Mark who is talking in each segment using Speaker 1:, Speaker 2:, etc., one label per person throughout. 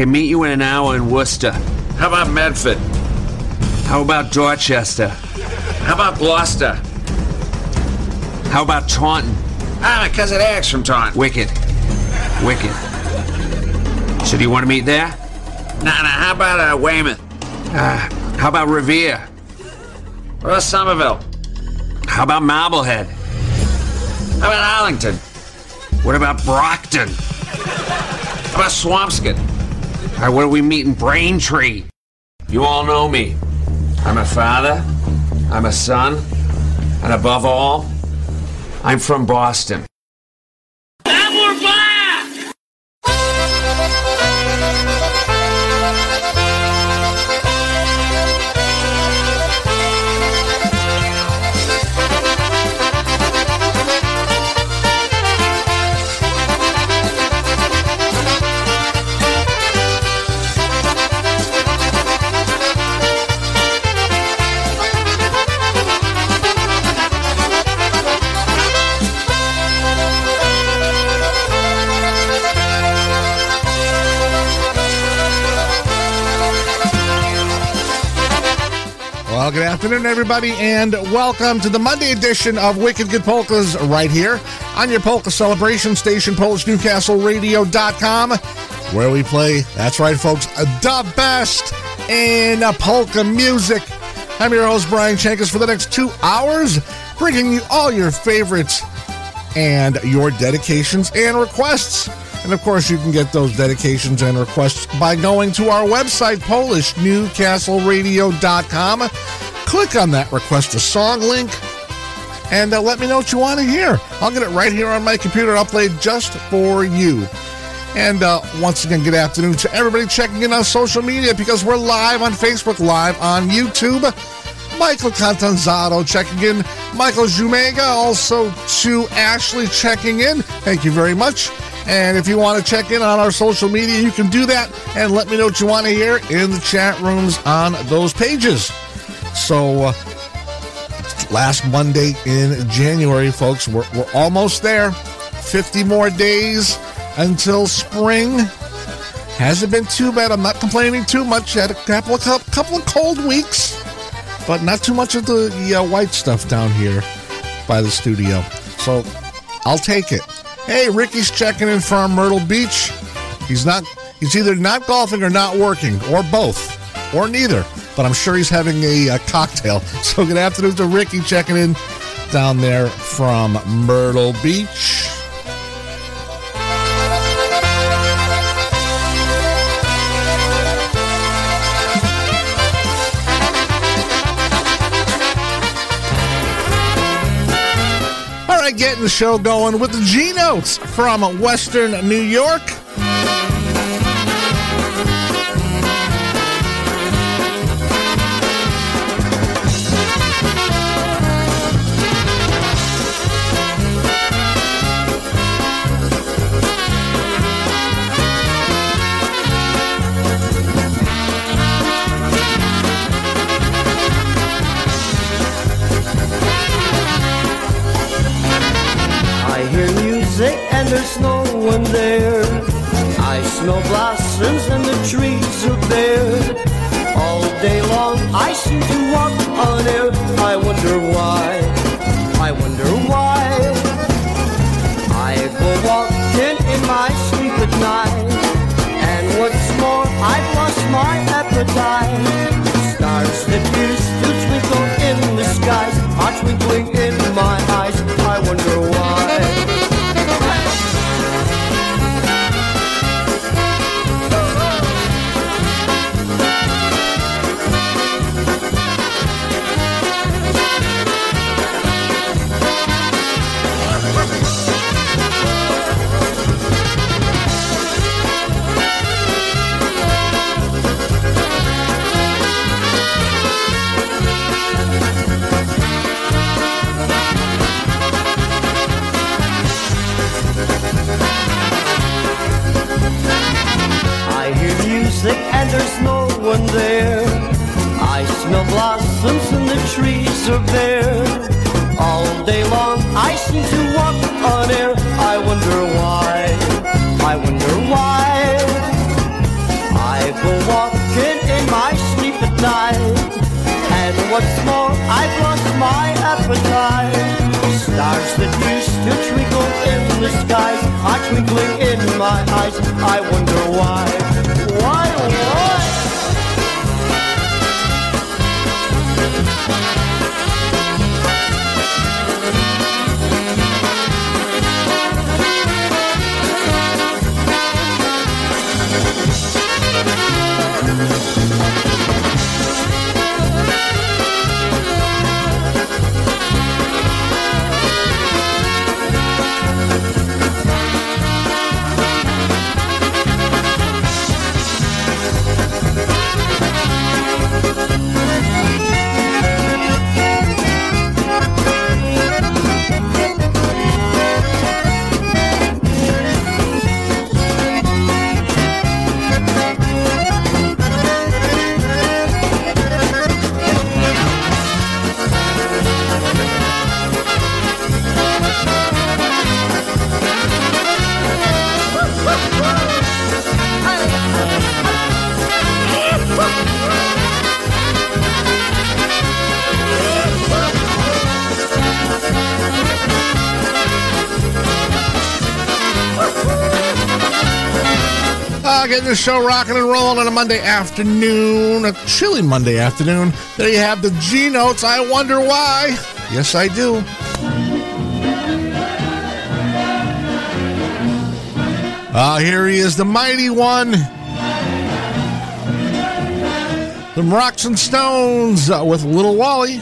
Speaker 1: can meet you in an hour in Worcester.
Speaker 2: How about Medford?
Speaker 1: How about Dorchester?
Speaker 2: How about Gloucester?
Speaker 1: How about Taunton?
Speaker 2: Ah, my cousin Eric's from Taunton.
Speaker 1: Wicked. Wicked. So do you want to meet there?
Speaker 2: Nah, nah, how about uh, Weymouth?
Speaker 1: Uh, how about Revere?
Speaker 2: What about Somerville?
Speaker 1: How about Marblehead?
Speaker 2: How about Arlington?
Speaker 1: What about Brockton?
Speaker 2: How about Swampscott?
Speaker 1: Where we meet in Braintree? You all know me. I'm a father, I'm a son, and above all, I'm from Boston.
Speaker 3: Well, good afternoon, everybody, and welcome to the Monday edition of Wicked Good Polkas right here on your polka celebration station, PolishNewcastleRadio.com, where we play, that's right, folks, the best in polka music. I'm your host, Brian Chenkus, for the next two hours, bringing you all your favorites and your dedications and requests. And of course, you can get those dedications and requests by going to our website, PolishNewcastleRadio.com. Click on that request a song link and uh, let me know what you want to hear. I'll get it right here on my computer. I'll play it just for you. And uh, once again, good afternoon to everybody checking in on social media because we're live on Facebook, live on YouTube. Michael Contanzato checking in. Michael Jumega also to Ashley checking in. Thank you very much. And if you want to check in on our social media, you can do that and let me know what you want to hear in the chat rooms on those pages. So, uh, last Monday in January, folks, we're, we're almost there. 50 more days until spring. Hasn't been too bad. I'm not complaining too much. Had a couple of, couple of cold weeks, but not too much of the uh, white stuff down here by the studio. So, I'll take it. Hey, Ricky's checking in from Myrtle Beach. He's not. He's either not golfing or not working, or both, or neither. But I'm sure he's having a, a cocktail. So good afternoon to Ricky checking in down there from Myrtle Beach. Getting the show going with the G Notes from Western New York.
Speaker 4: Smell blossoms and the trees are bare. All day long I seem to walk on air. I wonder why. I wonder why. I go walking in my sleep at night. And what's more, I've lost my appetite. Stars that used to twinkle in the skies are twinkling Smell blossoms and the trees are bare. All day long I seem to walk on air. I wonder why. I wonder why. I go walking in my sleep at night. And what's more, I've lost my appetite. Stars that used to twinkle in the skies are twinkling in my eyes. I wonder. Why,
Speaker 3: the show rocking and rolling on a Monday afternoon, a chilly Monday afternoon. There you have the G notes. I wonder why. Yes, I do. Uh, here he is, the mighty one. The Rocks and Stones uh, with Little Wally.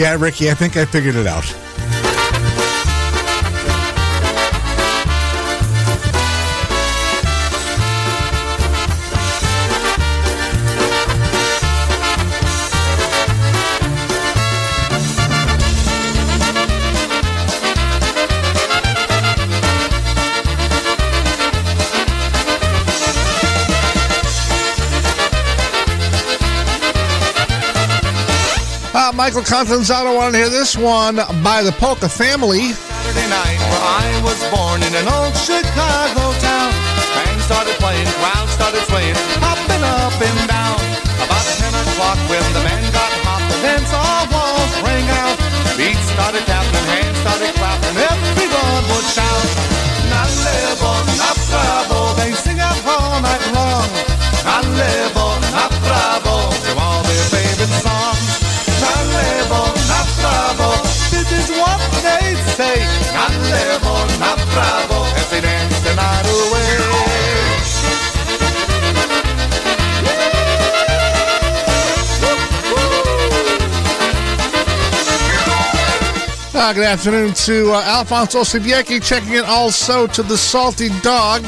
Speaker 3: Yeah, Ricky, I think I figured it out. Michael Contanzato wanted to hear this one by the Polka Family.
Speaker 5: Saturday night where I was born in an old Chicago town. Started playing, started swaying, up and down. About 10 o'clock when the men got hot, the dance all rang out. Beats started tapping, hands started clapping, everyone would shout. They sing out all night long. Is what they say. Na dance away.
Speaker 3: Uh, good afternoon to uh, Alfonso Sibiecki checking in also to the Salty Dog.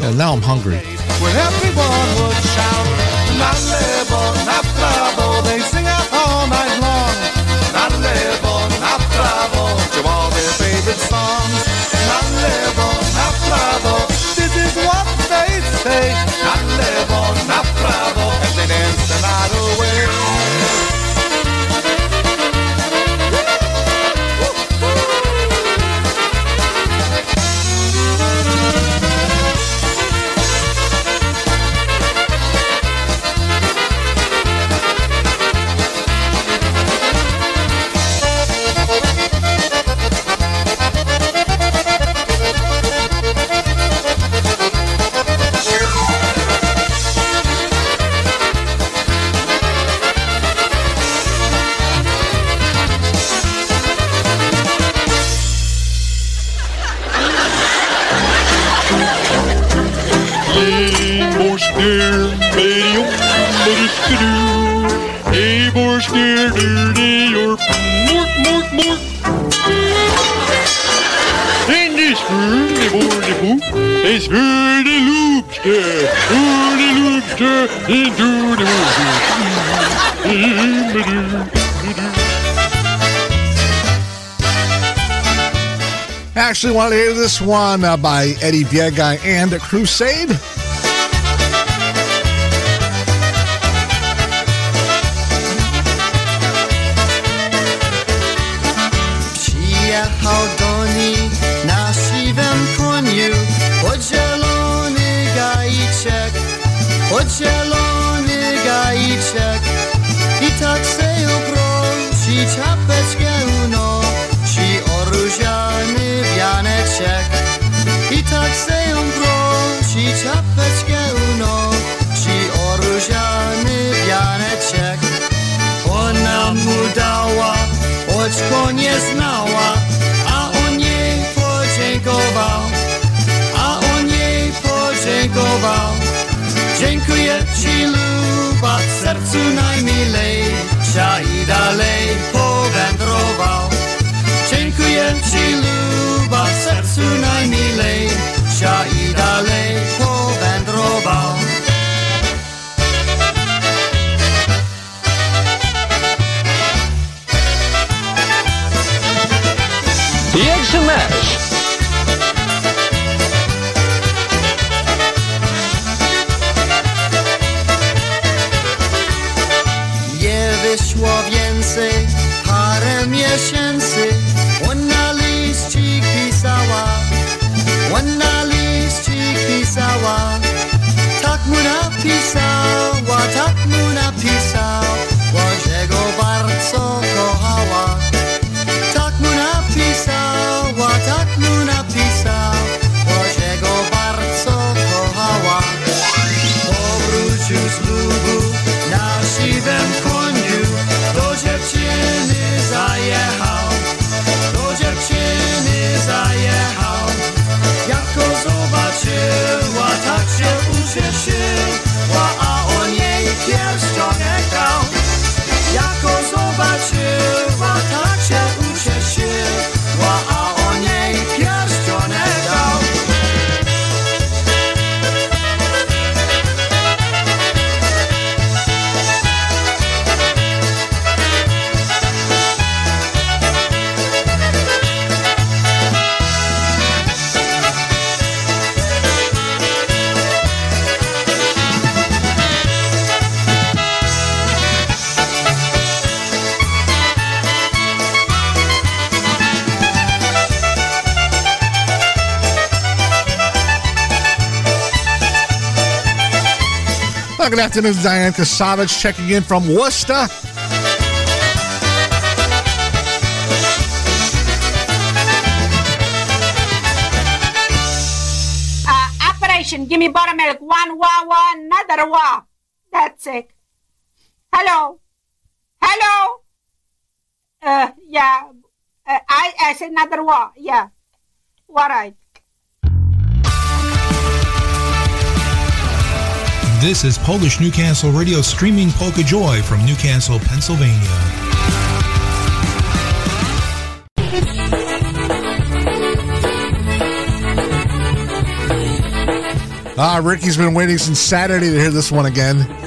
Speaker 3: Yeah, now I'm hungry.
Speaker 5: when everyone would shout, they sing out all night long. To all their favorite songs.
Speaker 3: Actually, want to hear this one uh, by Eddie Biegai and Crusade.
Speaker 4: Nie znała, a on jej podziękował, a on jej podziękował. Dziękuję ci luba, w sercu najmilejsza i dalej powędrował. Dziękuję ci luba, w sercu najmilejsza i dalej powędrował.
Speaker 3: Good afternoon, Diane Kasavich checking in from Worcester.
Speaker 6: Uh, operation, give me buttermilk. One wah wah, another wah. That's it. Hello. Hello. Uh, yeah. Uh, I, I said another wah. Yeah. All right.
Speaker 7: This is Polish Newcastle Radio streaming Polka Joy from Newcastle, Pennsylvania.
Speaker 3: Ah, Ricky's been waiting since Saturday to hear this one again.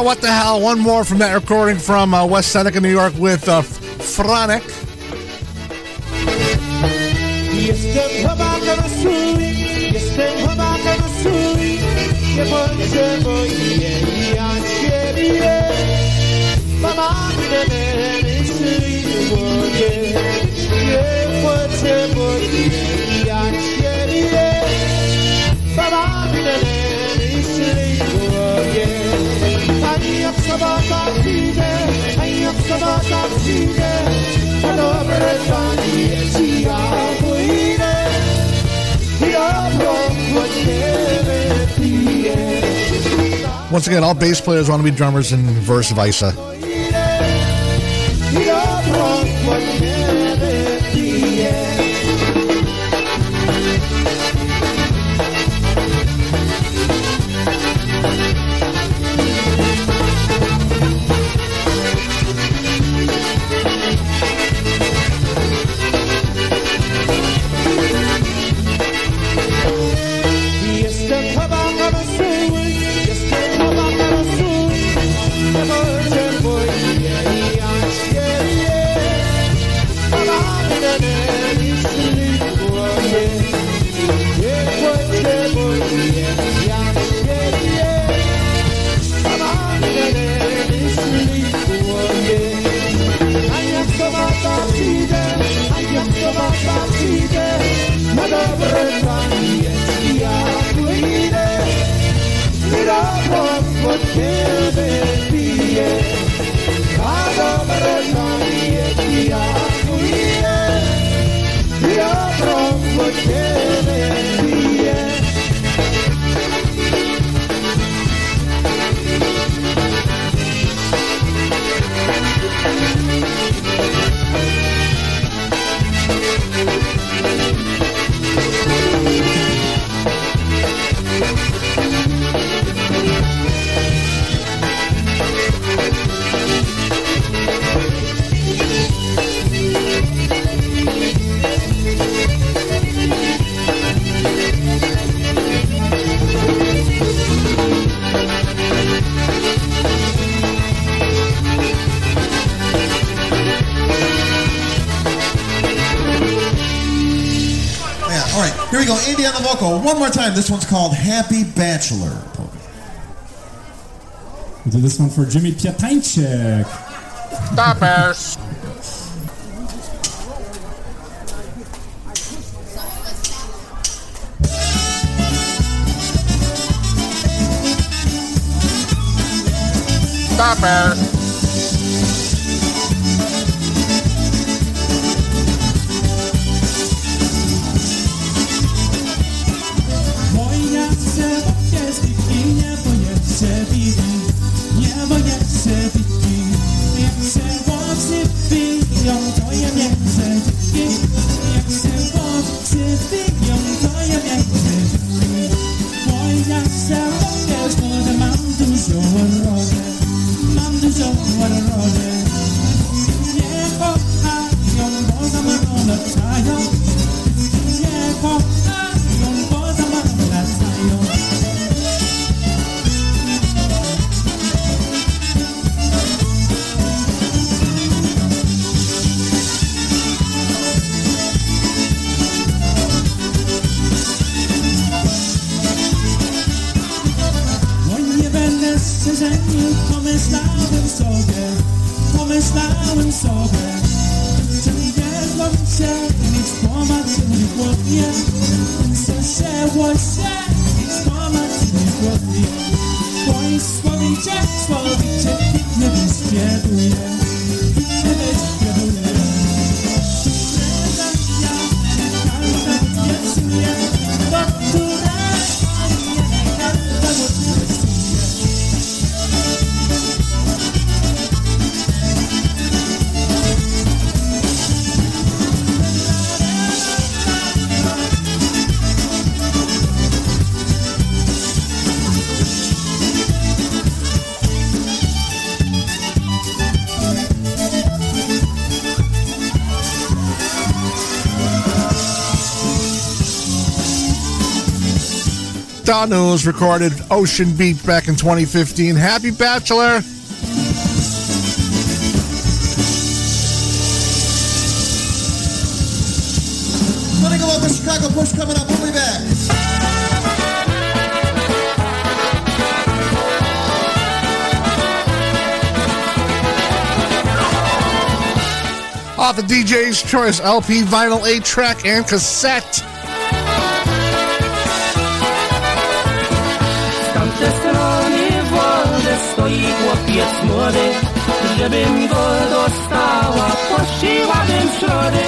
Speaker 3: Oh, what the hell? One more from that recording from uh, West Seneca, New York with uh, Franek. Once again, all bass players want to be drummers and vice.
Speaker 8: I
Speaker 9: on the vocal. One more time. This one's called Happy Bachelor.
Speaker 10: We'll do this one for Jimmy Piatańczyk.
Speaker 11: Stoppers. Stoppers. News recorded Ocean Beat back in 2015. Happy Bachelor.
Speaker 9: Letting go of the Chicago Push coming up. We'll be back.
Speaker 11: Off the DJ's Choice LP, vinyl 8 track, and cassette.
Speaker 12: Stoi chłopiec młody Żebym go dostała, środy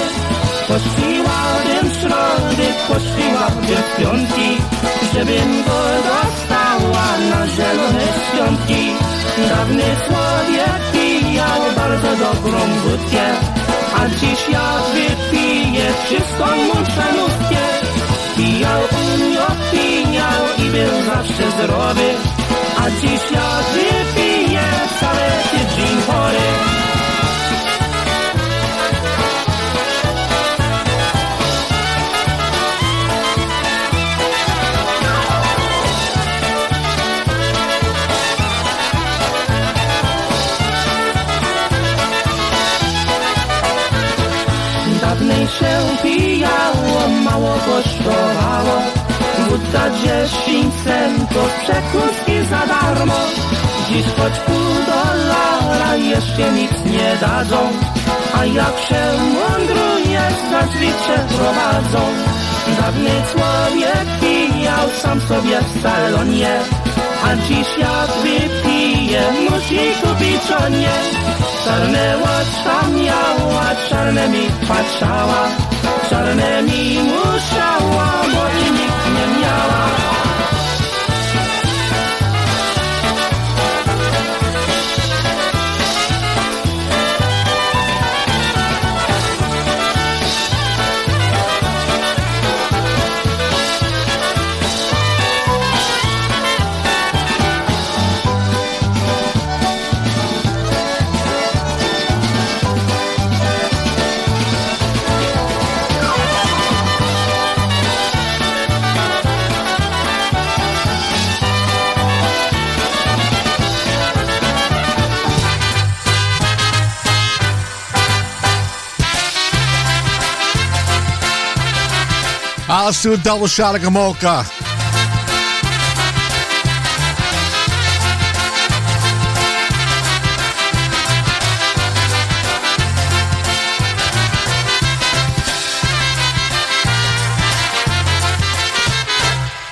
Speaker 12: Pościłabym środy, pościłabym w piątki Żebym go dostała na zielone świątki. Dawny człowiek pijał bardzo dobrą wódkę A dziś ja wypiję wszystko muszę nutkę Pijał, umiał, pijał i był zawsze zdrowy a dziś ja nie piję wcale jest dzień chory. Dawnej się pijało, mało kosztowało Wódka 10 centów, przekąski za darmo. Dziś choć pół dolara jeszcze nic nie dadzą A jak się mądruje, zazwyczaj prowadzą. Dawny człowiek pijał sam sobie w salonie A dziś jak wypije, musi kupić on nie. Czarne oczka miała, czarne mi patrzała Czarne mi musiała, bo nie
Speaker 3: Uh, let's do a double shot of Gomulka.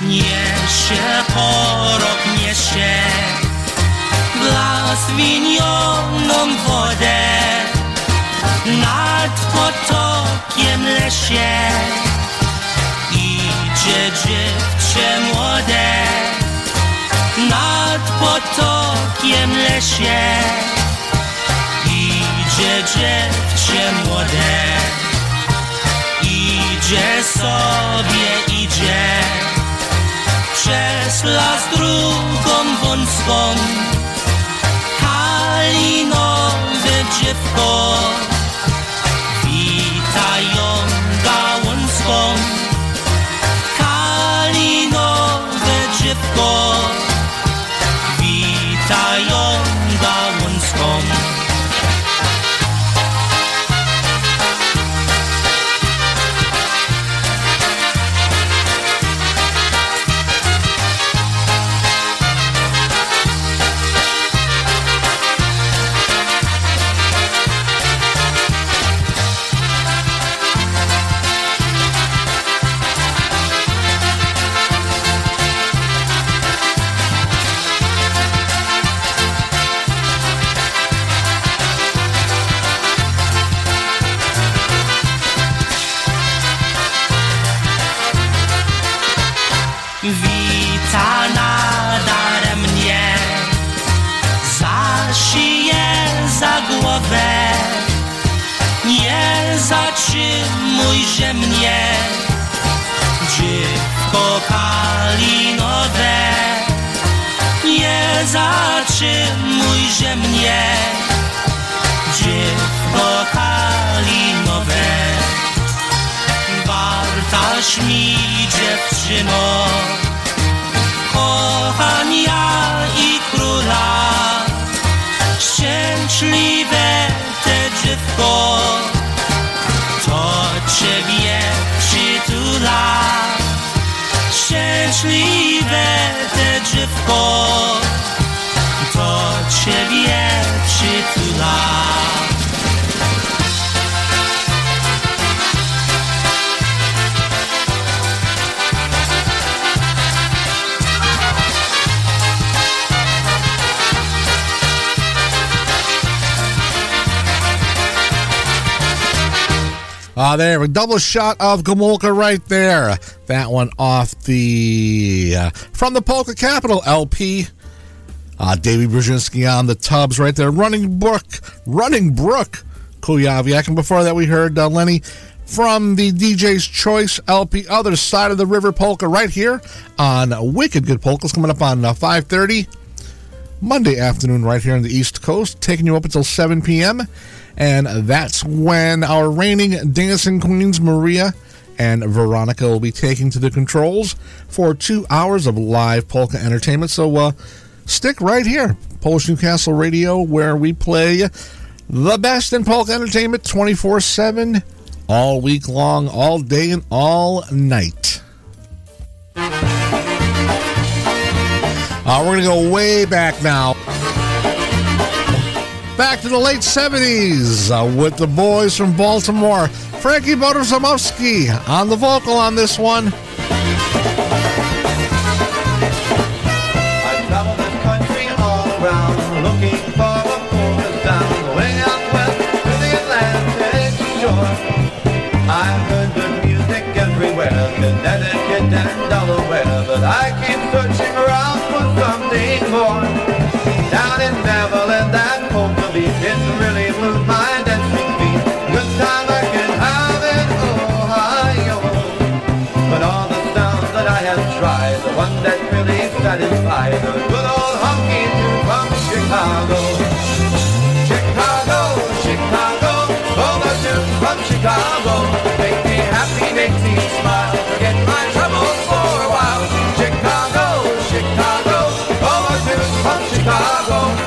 Speaker 12: Niesie porok, niesie blaswinioną wodę nad potokiem lesie idzie dziewczę młode nad potokiem lesie. Idzie dziewczę młode idzie sobie idzie przez las drugą wąską. Kalinowe dziewko witają gałązką kalinowe dziewczyno
Speaker 3: Ah, there, a double shot of Gomulka right there. That one off the uh, from the Polka Capital LP. Uh, Davey Brzezinski on the tubs right there. Running Brook, Running Brook, Kuyaviak. And before that, we heard uh, Lenny from the DJ's Choice LP, Other Side of the River Polka, right here on Wicked Good Polkas, coming up on uh, 5.30 Monday afternoon right here on the East Coast, taking you up until 7 p.m. And that's when our reigning dancing queens, Maria and Veronica, will be taking to the controls for two hours of live polka entertainment. So uh, stick right here, Polish Newcastle Radio, where we play the best in polka entertainment 24 7, all week long, all day, and all night. Uh, we're going to go way back now. Back to the late 70s uh, with the boys from Baltimore. Frankie Bodosamovsky on the vocal on this one.
Speaker 13: I keep searching around for something more. Down in satisfies the good old honky tonk from Chicago. Chicago, Chicago, oh the tune from Chicago. Make me happy, make me smile, forget my troubles for a while. Chicago, Chicago, oh the tune from Chicago.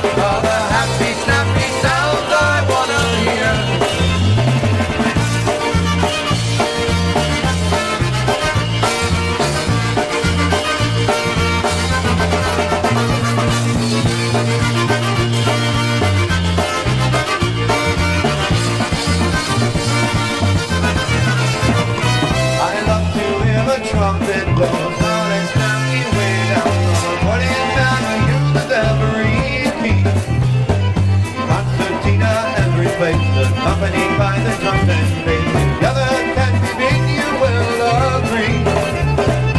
Speaker 13: Faces, accompanied by the drums and bass. The other can speak, you will agree.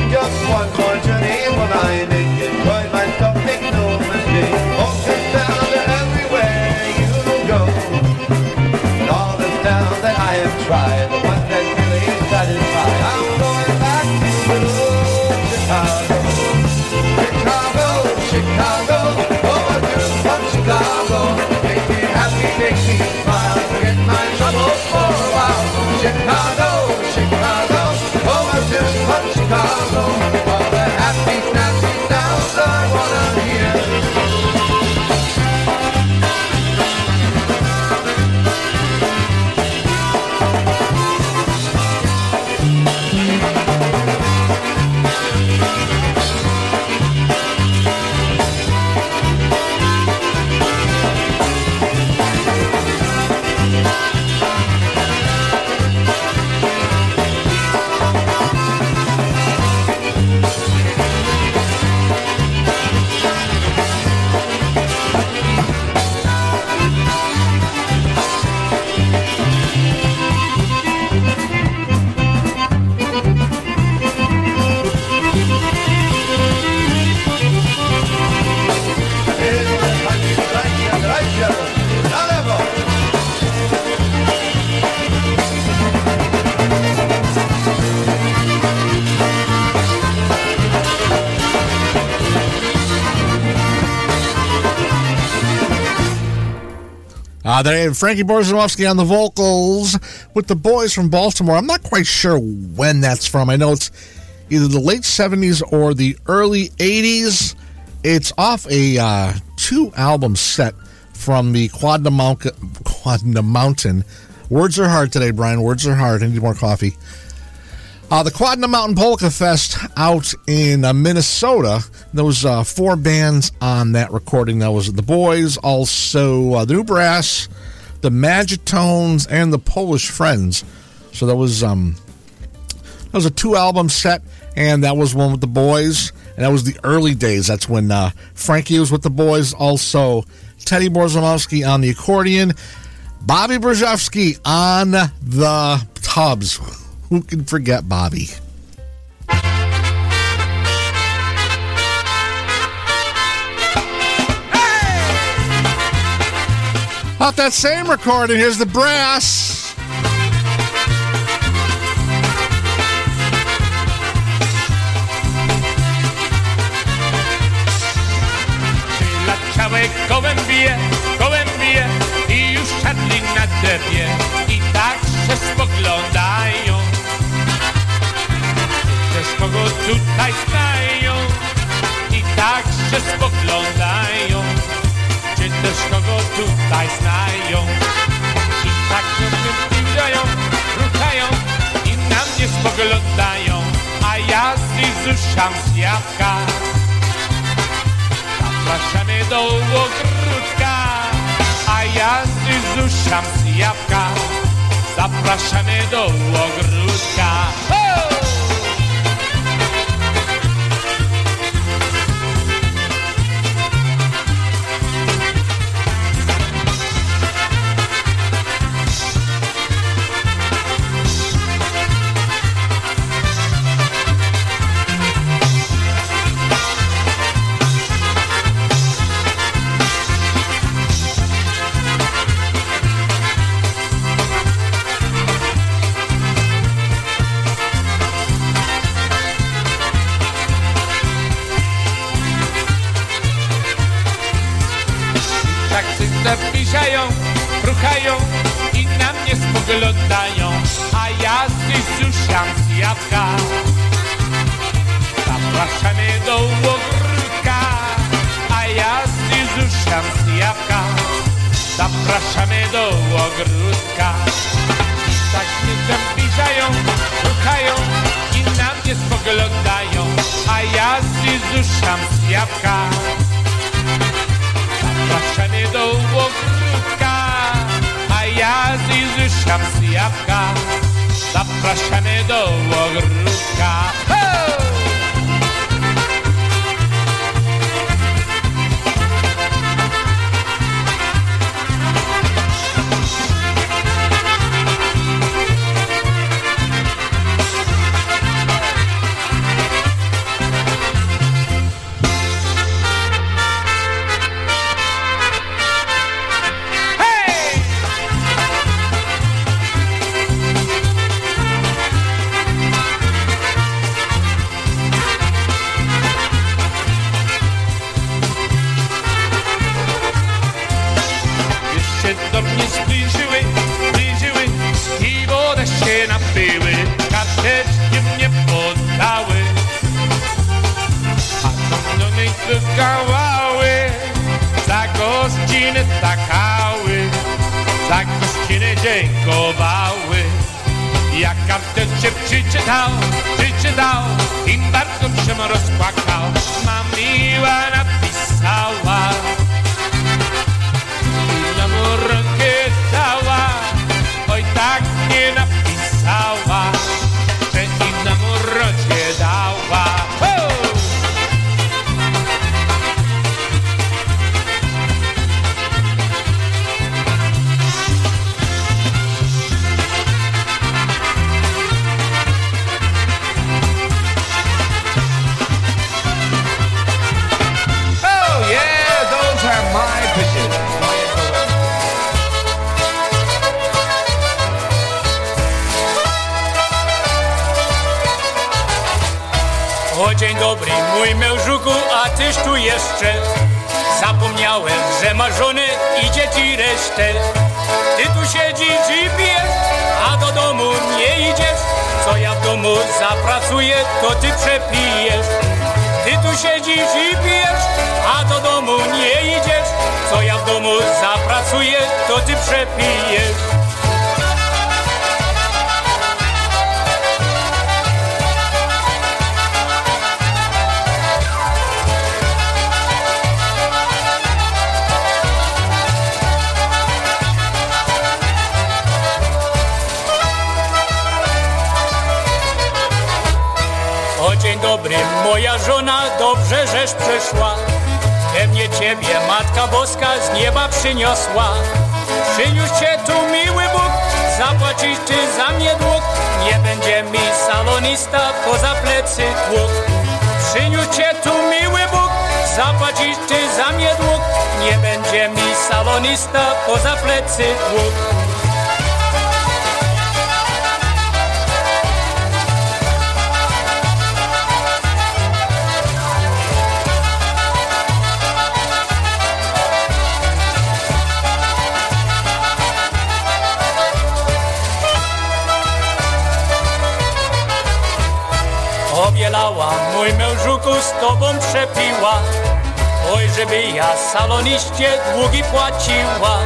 Speaker 13: Just one more journey will I make. Enjoy myself, make no mistake. Down to everywhere you go. And all the sounds that I have tried, the ones that really satisfy. I'm going back to little Chicago. Chicago, Chicago, do love Chicago. Make me happy, make me for a while. Chicago, Chicago, oh, I do love Chicago. All the happy, snappy
Speaker 3: Uh, they have Frankie Borzanowski on the vocals with the boys from Baltimore. I'm not quite sure when that's from. I know it's either the late 70s or the early 80s. It's off a uh, two album set from the Quadna Mountain, Quadna Mountain. Words are hard today, Brian. Words are hard. I need more coffee. Uh, the Quadna Mountain Polka Fest out in uh, Minnesota. There was uh, four bands on that recording. That was the Boys, also uh, the New Brass, the Magitones, and the Polish Friends. So that was um, that was a two album set, and that was one with the Boys, and that was the early days. That's when uh, Frankie was with the Boys. Also, Teddy Borzanowski on the accordion, Bobby Brzezowski on the tubs. Who can forget Bobby? Off that same recording, here's the brass.
Speaker 14: I już na i tak się spoglądają. Kogo tutaj znają i tak się spoglądają. Czy też kogo tutaj znają i tak się zbliżają, ruchają i na mnie spoglądają, a ja z Izusiam z jabłka. Zapraszamy do ogródka, a ja z Izusiam z jabłka. Zapraszamy do ogródka. Ruchają i na mnie spoglądają, a ja z Izusiam z jabłka. Zapraszamy do ogródka, a ja z Izusiam z jabłka. Zapraszamy do ogródka. Tak się zapisają, ruchają i na mnie spoglądają, a ja z Izusiam z jabłka. Zapraszamy do ogródka, a ja teczki mnie poddały, a tam do niej kawały, za gościnę takały, za gościnę dziękowały. Ja kartę cię przeczytał, przeczytał, im bardzo się rozpłakał,
Speaker 15: ma miła mój mężuku, a tyś tu jeszcze. Zapomniałem, że ma żonę i dzieci resztę. Ty tu siedzisz i pijesz, a do domu nie idziesz. Co ja w domu zapracuję, to ty przepijesz. Ty tu siedzisz i pijesz, a do domu nie idziesz. Co ja w domu zapracuję, to ty przepijesz dzień dobry, moja żona, dobrze żeś przyszła. Pewnie ciebie Matka Boska z nieba przyniosła. Przyniósł cię tu miły Bóg, zapłacisz ty za mnie dług. Nie będzie mi salonista poza plecy tłuk. Przyniósł cię tu miły Bóg, zapłacisz ty za mnie dług. Nie będzie mi salonista poza plecy tłuk. Obielała mój mężuku z tobą przepiła. Oj, żeby ja saloniście długi płaciła.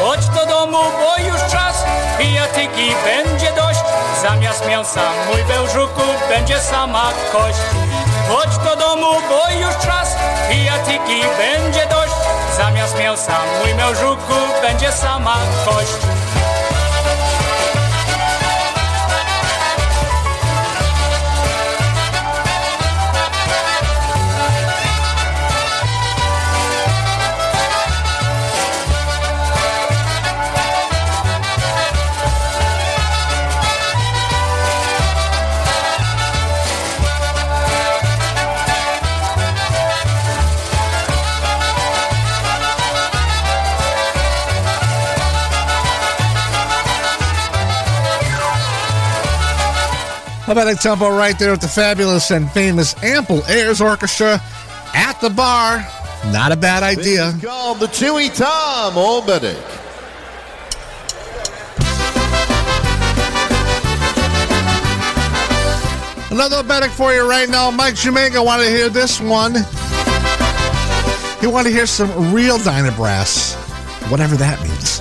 Speaker 15: Chodź do domu, bo już czas. Pijatyki będzie dość. Zamiast mięsa mój mężuku będzie sama kość. Chodź do domu, bo już czas. Pijatyki będzie dość. Zamiast mięsa mój mężuku będzie sama kość
Speaker 3: How about a tempo right there with the fabulous and famous Ample Airs Orchestra at the bar? Not a bad idea.
Speaker 16: It's called the Chewy Tom Oberek.
Speaker 3: Another Oberek for you right now. Mike Jamaica wanted to hear this one. He wanted to hear some real Dynabrass, whatever that means.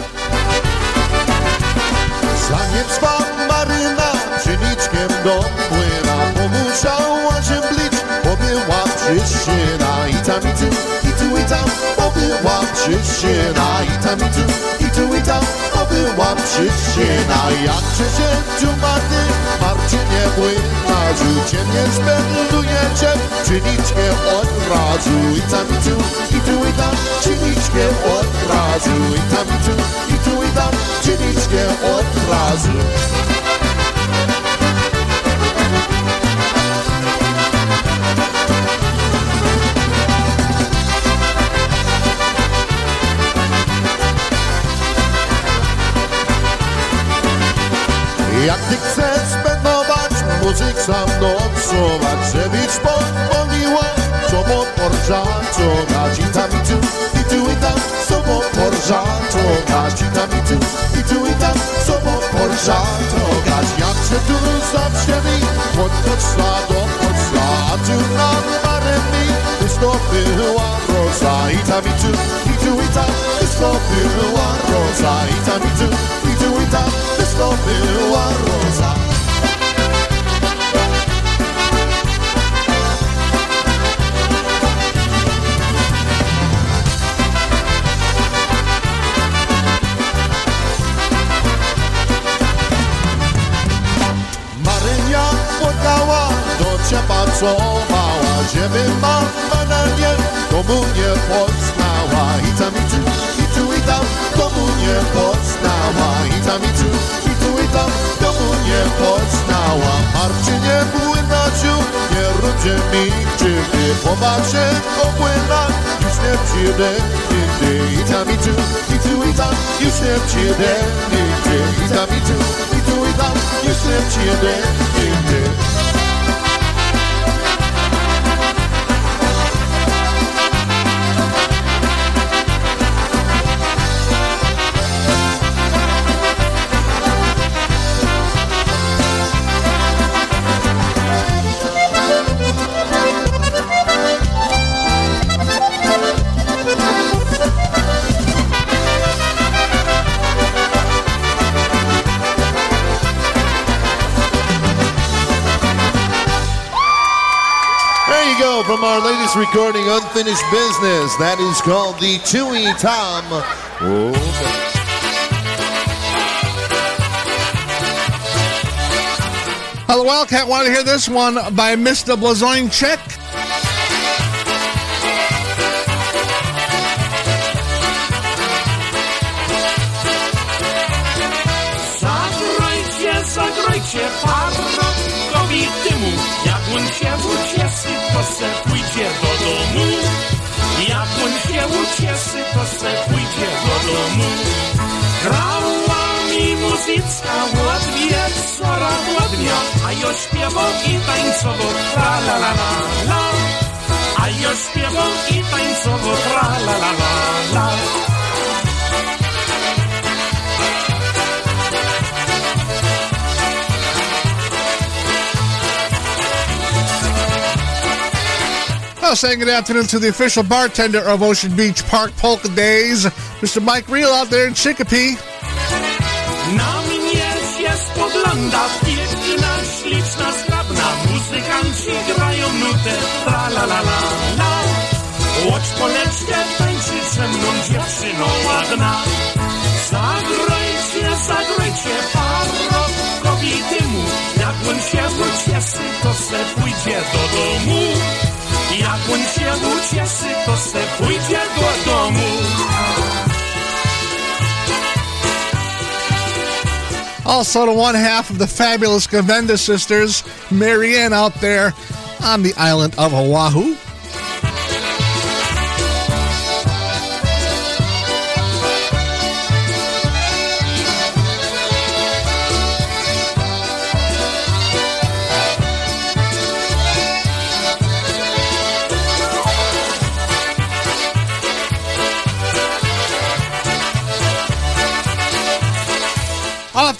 Speaker 16: Pszeniczkiem do płyna, pomuszała się blicz, pobyła przyczyna. I tam i tu, i tu i tam, pobyła przyczyna. I tam i tu, i tu i tam, pobyła przyczyna. Jak przysięciu Marty, Marcinie młynarzu, ciemnie spędujecie, pszeniczkiem od razu. I tam i tu, i tu i tam, pszeniczkiem od razu. I tam i tu, i tu i tam, pszeniczkiem od razu. Jak ty chcesz spędować, muzyk sam nocować, żebyś pozwoliła, sobą porżaczować. I tam i tu, i tu i tam, sobą porżaczować. I tam i tu, i tu i tam, sobą porżaczować. Jak się tu zawsze mi, od poczla do poczla, a tu nad barem mi stopy łarosa i tam i tu, i tu i tam, stopy łarosa i tam i tu, i tu i tam, stopy łarosa. Marynia płakała do ciepła, co żeby mama na nie komu nie poznała. I tam i tu, i tu i tam, komu nie poznała. I tam i tu, i tu i tam, komu nie poznała. Marcinie nie róbcie mi krzywdy, popatrzę opłyna, już nie przyjdę nigdy. I tam i tu, i tu i tam, już nie przyjdę nigdy. I tam i tu, i tu i tam, już nie przyjdę nigdy. From our latest recording, Unfinished Business. That is called the Chewy Tom. Oh,
Speaker 3: Hello, Wildcat. Want to hear this one by Mr.
Speaker 14: Blazonczyk? Ucieszy, to se pójdzie do domu. Grała mi muzyczka od wieczora do dnia A ja śpiewał i tańcował tra la la la la. A ja śpiewał i tańcował tra la la la la
Speaker 3: Saying good afternoon to the official bartender of Ocean Beach Park Polka Days, Mr. Mike Reel out there in Chicopee.
Speaker 14: Piękna, śliczna, Muzykanci grają nutę tra la la la la Łódź polećcie tańczyć ze mną ładna zagrajcie parobkowi dymu Jak on się to se pójdzie do domu Jak on się ucieszy, to se pójdzie do domu
Speaker 3: Also, to one half of the fabulous Gavenda sisters, Marianne out there on the island of Oahu.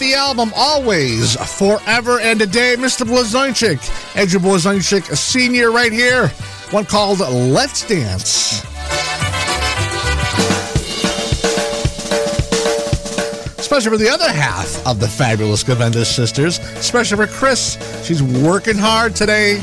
Speaker 3: The album Always, Forever and a Day, Mr. Blazonczyk. Andrew Blazonczyk, senior right here. One called Let's Dance. Especially for the other half of the fabulous Gavenda sisters. Especially for Chris. She's working hard today.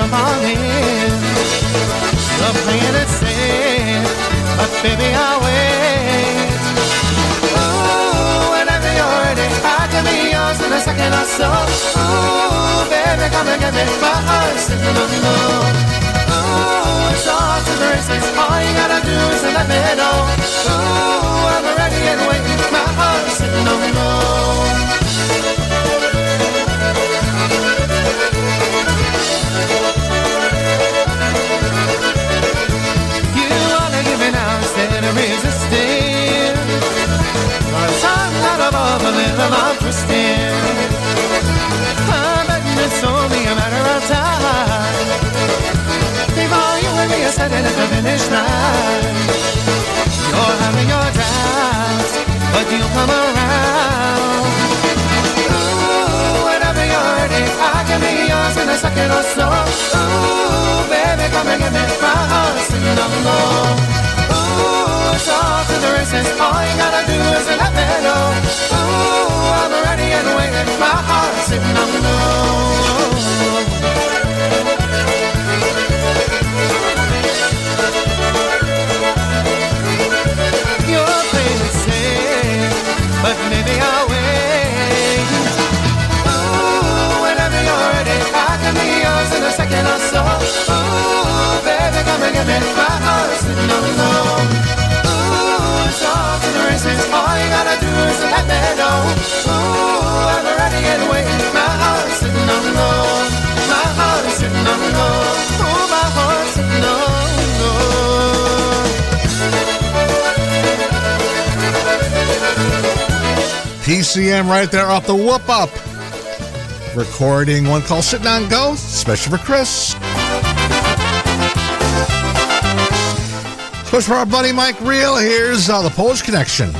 Speaker 17: Jump on in. You're playing it safe, but baby, I'll wait. Ooh, whenever you're ready, I can be yours in a second or so. Ooh, baby, come and get me my heart sitting on the Ooh, it's all to the races. All you gotta do is let me know. Ooh, I'm ready and waiting. My heart sitting on the You of our twisting. I bet it's only a matter of time before you and me are standing at the finish line. You're having your doubts, but you'll come around. Ooh, whatever you're I can be yours in a second or so. Ooh, baby, come and give me my heart, sing along. The races. All you gotta do is let me know. Ooh, I'm ready and waiting. My heart's sitting on low. You're playing safe, but maybe I'll wait. Ooh, whenever you're ready, I can be yours in a second or so. Ooh, baby, come and give me my heart, sitting on low. Races. All you gotta do is let me know. Ooh, I'm. My heart is sitting on low. Oh, my heart's sitting on
Speaker 3: right there off the whoop up. Recording one call Sitting on Go, special for Chris. Special for our buddy Mike Reel. Here's uh, the Polish Connection.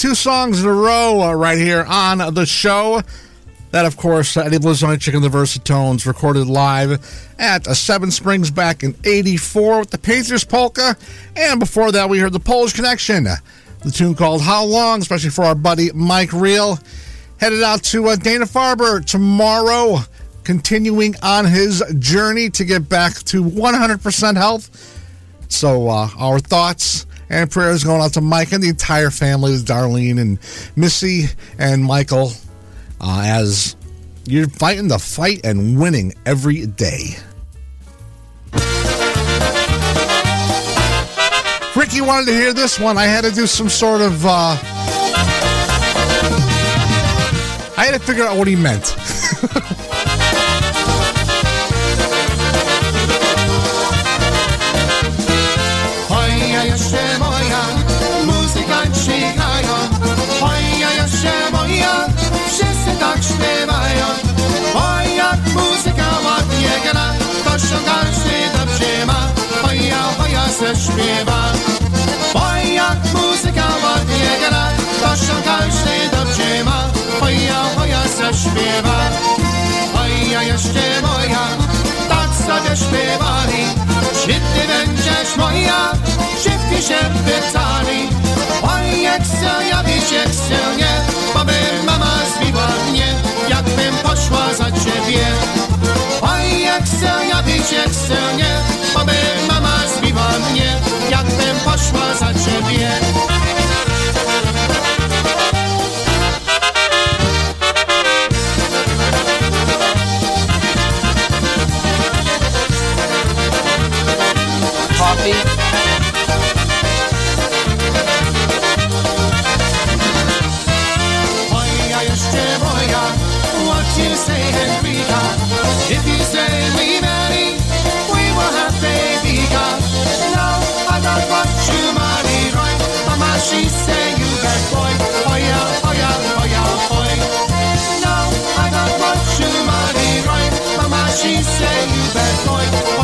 Speaker 3: Two songs in a row uh, right here on the show. That, of course, uh, Eddie Blazonczyk and the Versatones recorded live at uh, Seven Springs back in 84 with the Pacers Polka. And before that, we heard the Polish Connection, the tune called How Long, especially for our buddy Mike Reel. Headed out to uh, Dana Farber tomorrow, continuing on his journey to get back to 100% health. So, uh, our thoughts and prayers going out to Mike and the entire family, Darlene and Missy and Michael, uh, as you're fighting the fight and winning every day. Ricky wanted to hear this one. I had to do some sort of. Uh, I had to figure out what he meant.
Speaker 17: hoja se śpiewa. Oj, jak muzyka ładnie gra, to się każdy dobrze ma. Hoja, hoja se śpiewa. Hoja jeszcze moja, tak sobie śpiewali. Czy ty będziesz moja, szybki się pytali. Oj, jak chcę ja być, jak chcę nie, bo by mama zbiła mnie, jakbym poszła za ciebie. Oj, jak chcę ja być, jak chcę nie, bo by jakbym poszła za ciebie.
Speaker 18: Coffee?
Speaker 17: She said, you bad boy,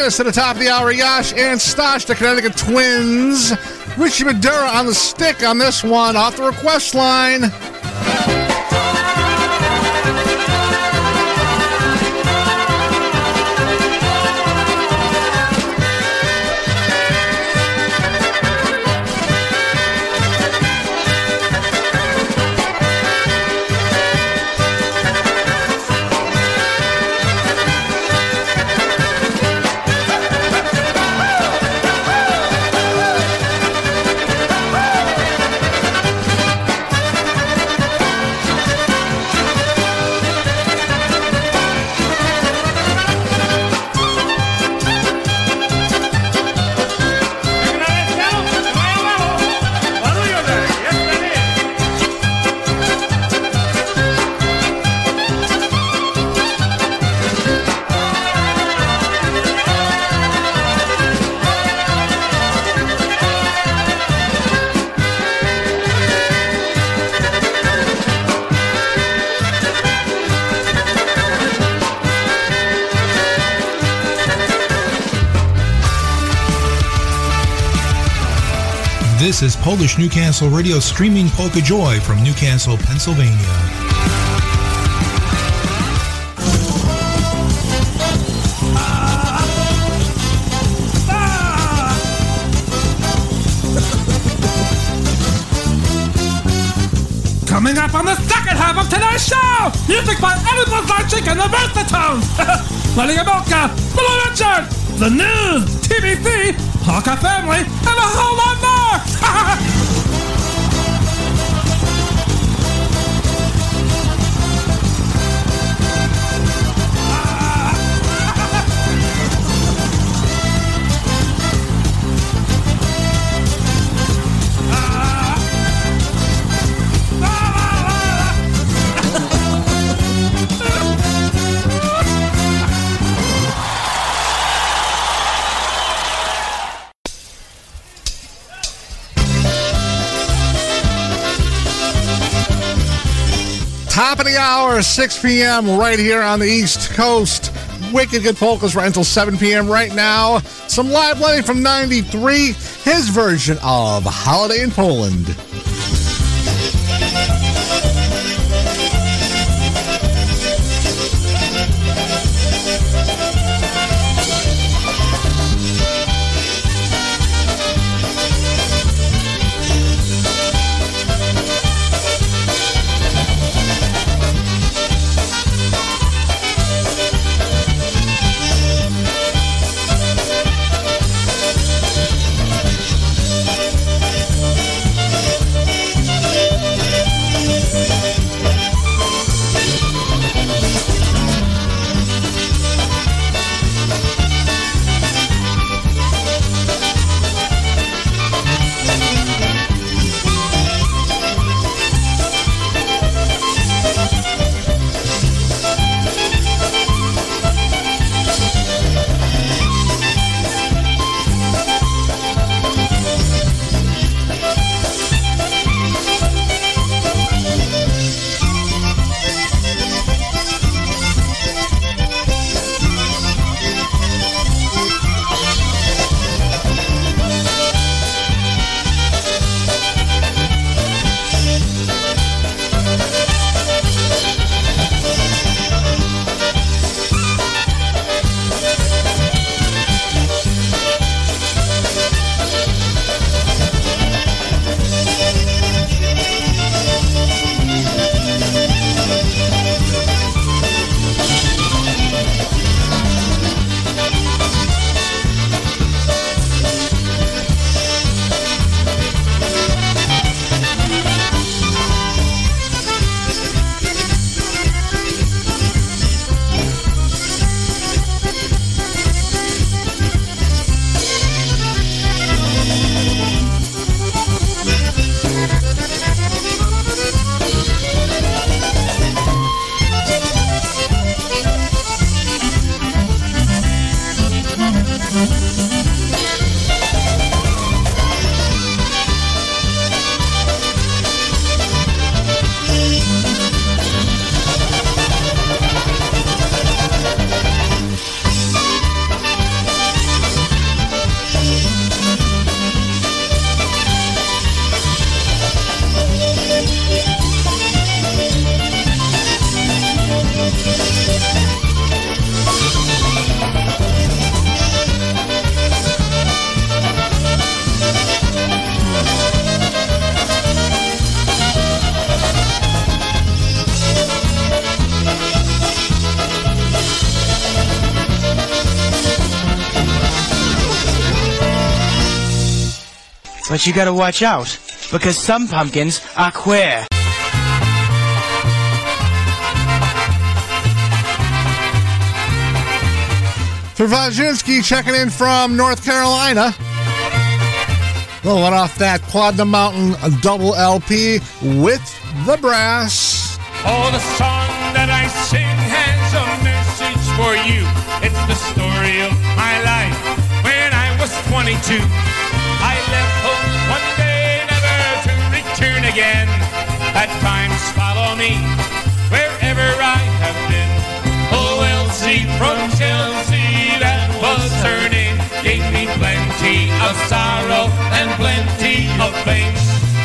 Speaker 3: Taking us to the top of the hour, Yash and Stosh, the Connecticut Twins. Richie Madura on the stick on this one off the request line.
Speaker 7: This is Polish Newcastle Radio streaming Polka Joy from Newcastle, Pennsylvania.
Speaker 14: Coming up on the second half of tonight's show, music by Eddie Blazonczyk and the Versatones, Maria Milka, Blue Richard, the news, TBC, Hawka Family, and a whole lot more!
Speaker 3: Top of the hour, 6 p.m. right here on the East Coast. Wicked Good Polkas right until 7 p.m. right now. Some live playing from 93, his version of Holiday in Poland.
Speaker 19: But you gotta watch out, because some pumpkins are queer.
Speaker 3: Travajinski checking in from North Carolina. We'll let off that Quad the Mountain double LP with the brass.
Speaker 14: Oh, the song that I sing has a message for you. It's the story of my life when I was 22. Again. Bad times follow me wherever I have been. Oh, Elsie from Chelsea, that was her name, gave me plenty of sorrow and plenty of fame.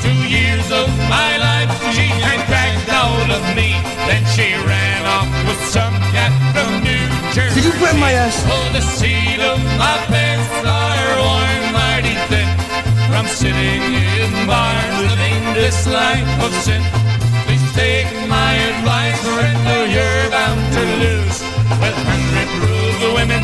Speaker 14: Two years of my life she had dragged out of me. Then she ran off with some cat from New Jersey.
Speaker 19: Did you grab my ass?
Speaker 14: Oh, the seat of my pants are worn mighty thin from sitting in bars living this life of sin. Please take my advice, surrender, you're bound to lose. With rude women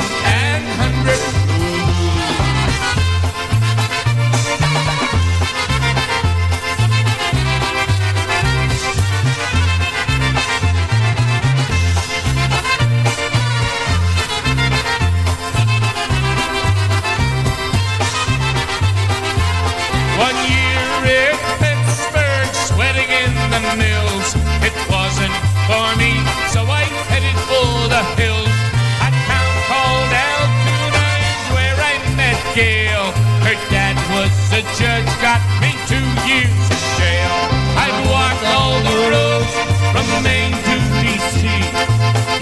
Speaker 14: a judge, got me two years in jail. I'd walk all the roads from Maine to D.C.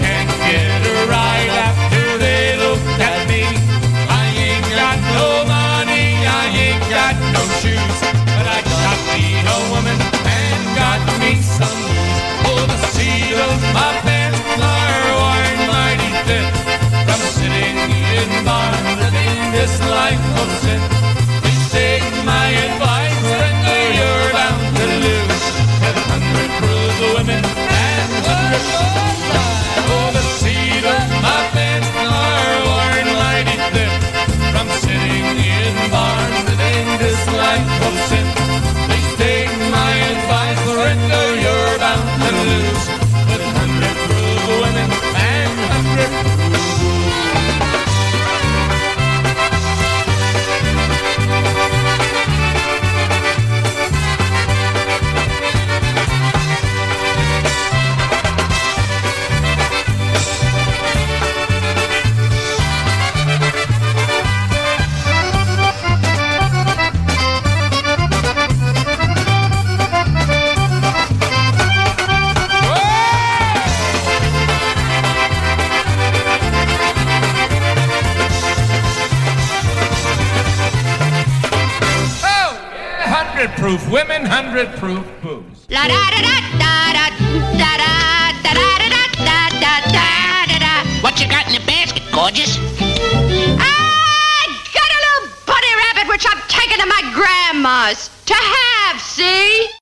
Speaker 14: Can't get a ride after they look at me. I ain't got no money, I ain't got no shoes, but I got me a woman and got me some booze. Oh, the seat of my pants are worn mighty thin from sitting in bars living this life of sin. 100 proof women, 100 proof booze.
Speaker 20: What you got in the basket, gorgeous? I got a little bunny rabbit which I'm taking to my grandma's to have, see?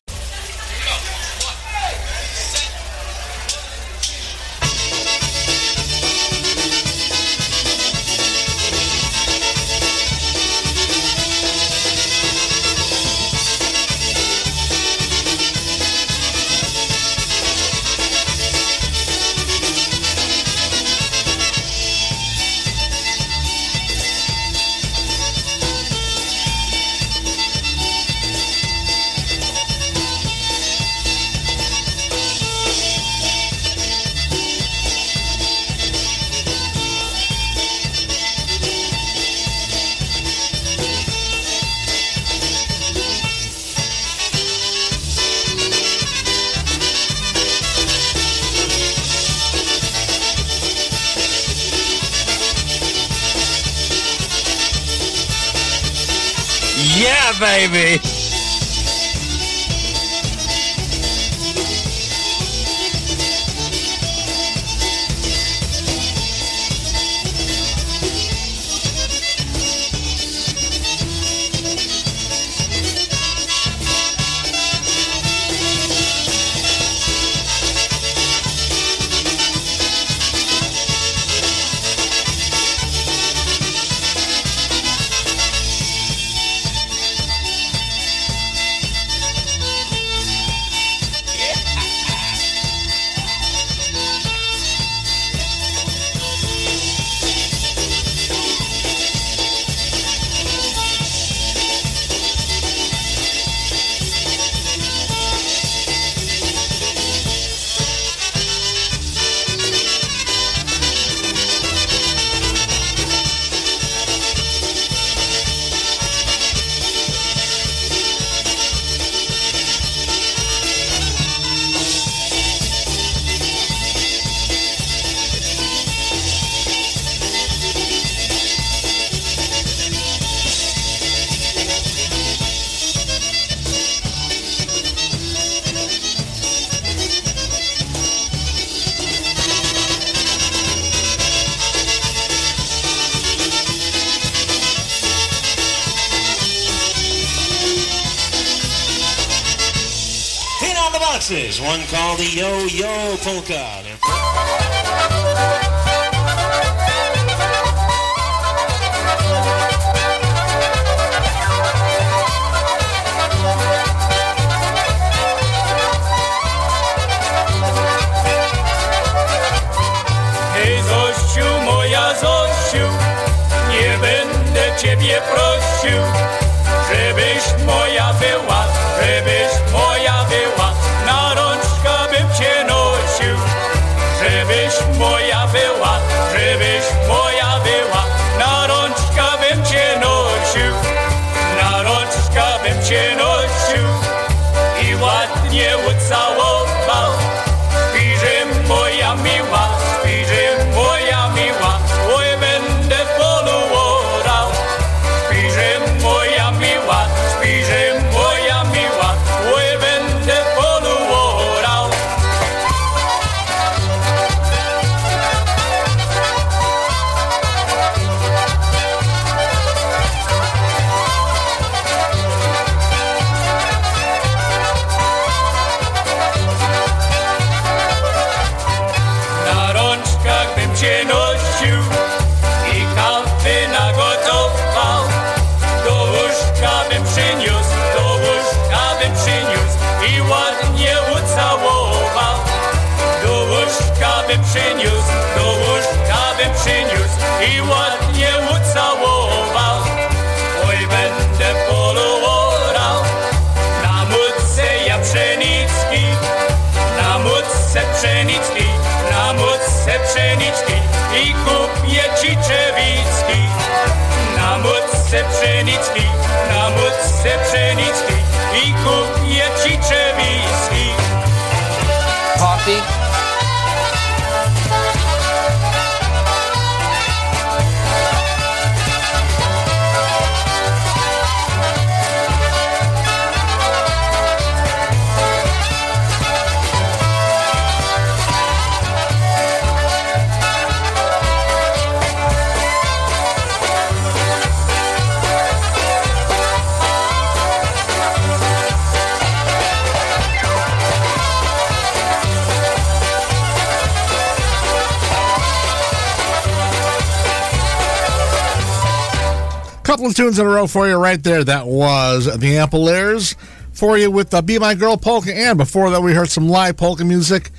Speaker 3: Couple of tunes in a row for you right there. That was the Ample Airs for you with the Be My Girl polka. And before that, we heard some live polka music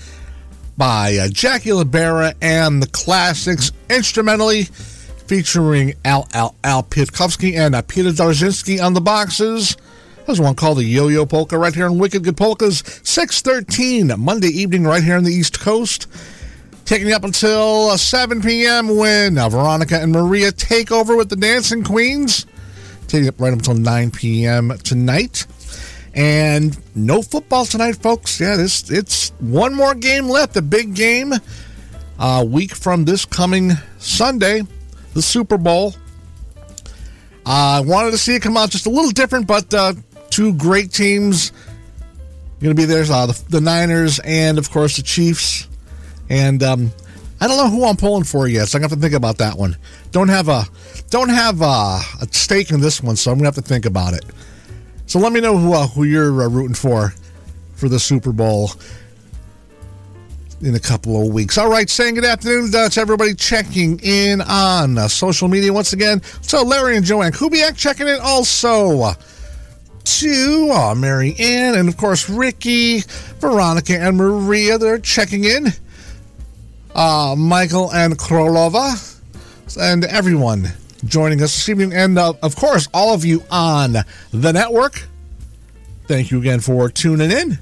Speaker 3: by uh, Jackie Libera and the Classics instrumentally featuring Al Al Al and uh, Peter Darzinski on the boxes. There's one called the Yo-Yo Polka right here on Wicked Good Polkas, 613 Monday evening right here on the East Coast. Taking up until uh, 7 p.m. when uh, Veronica and Maria take over with the Dancing Queens. Taking up right up until 9 p.m. tonight. And no football tonight, folks. Yeah, this it's one more game left. The big game, a week from this coming Sunday, the Super Bowl. I wanted to see it come out just a little different, but uh, two great teams going to be there. Uh, the, the Niners and, of course, the Chiefs. And um, I don't know who I'm pulling for yet, so I'm gonna have to think about that one. Don't have a don't have a, a stake in this one, so I'm gonna have to think about it. So let me know who uh, who you're uh, rooting for for the Super Bowl in a couple of weeks. All right, saying good afternoon uh, to everybody checking in on uh, social media once again. So Larry and Joanne Kubiak checking in also to uh, Mary Ann and of course Ricky, Veronica and Maria. They're checking in. Uh, Michael and Krolova and everyone joining us this evening, and uh, of course all of you on the network. Thank you again for tuning in.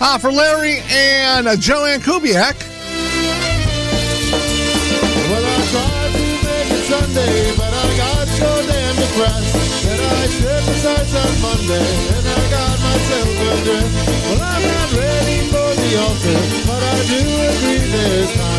Speaker 3: Ah, for Larry and uh, Joanne Kubiak.
Speaker 21: Well, I tried to make it Sunday, but I got so damn depressed set aside on Monday and I got myself undressed. Well, I'm not ready for the altar, but I do agree there's time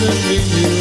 Speaker 21: it doesn't you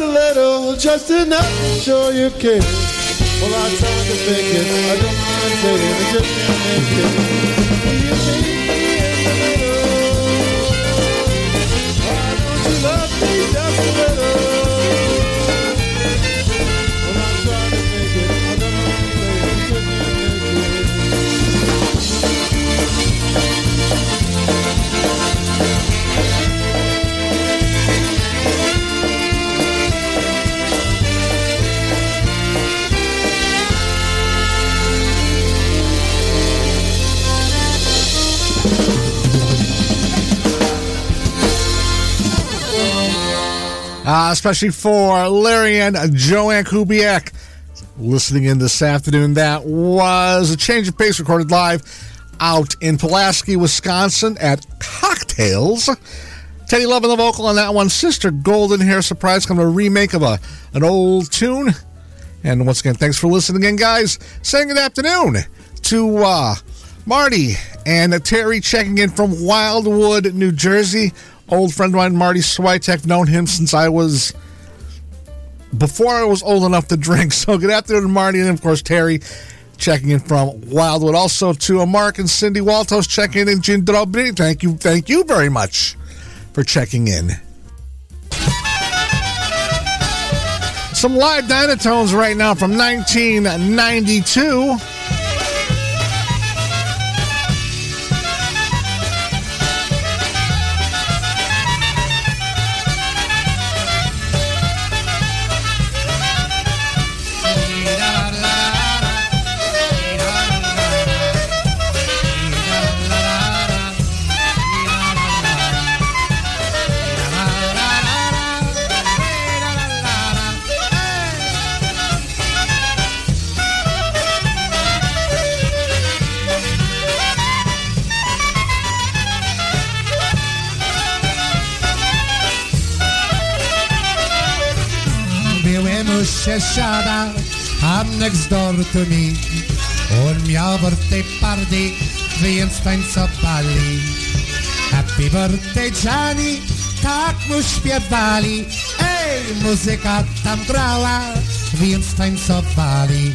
Speaker 16: a little, just enough to show you care? Well, I tried to fake it. I don't mind saying it, just can't make it.
Speaker 3: Uh, especially for Larry and Joanne Kubiak listening in this afternoon. That was a change of pace recorded live out in Pulaski, Wisconsin at Cocktails. Teddy Love on the vocal on that one. Sister Golden Hair Surprise, kind of a remake of a an old tune. And once again, thanks for listening in, guys. Saying good afternoon to uh, Marty and Terry checking in from Wildwood, New Jersey. Old friend of mine, Marty Switek. Known him since I was before I was old enough to drink. So good afternoon, Marty, and of course Terry checking in from Wildwood. Also to Mark and Cindy Waltos checking in. Jim Drobny. Thank you, thank you very much for checking in. Some live Dynatones right now from 1992.
Speaker 22: I'm next door to me. On miał birthday party, więc tańcowali. Happy birthday Johnny, tak mu śpiewali. Ej, muzyka tam grała, więc tańcowali.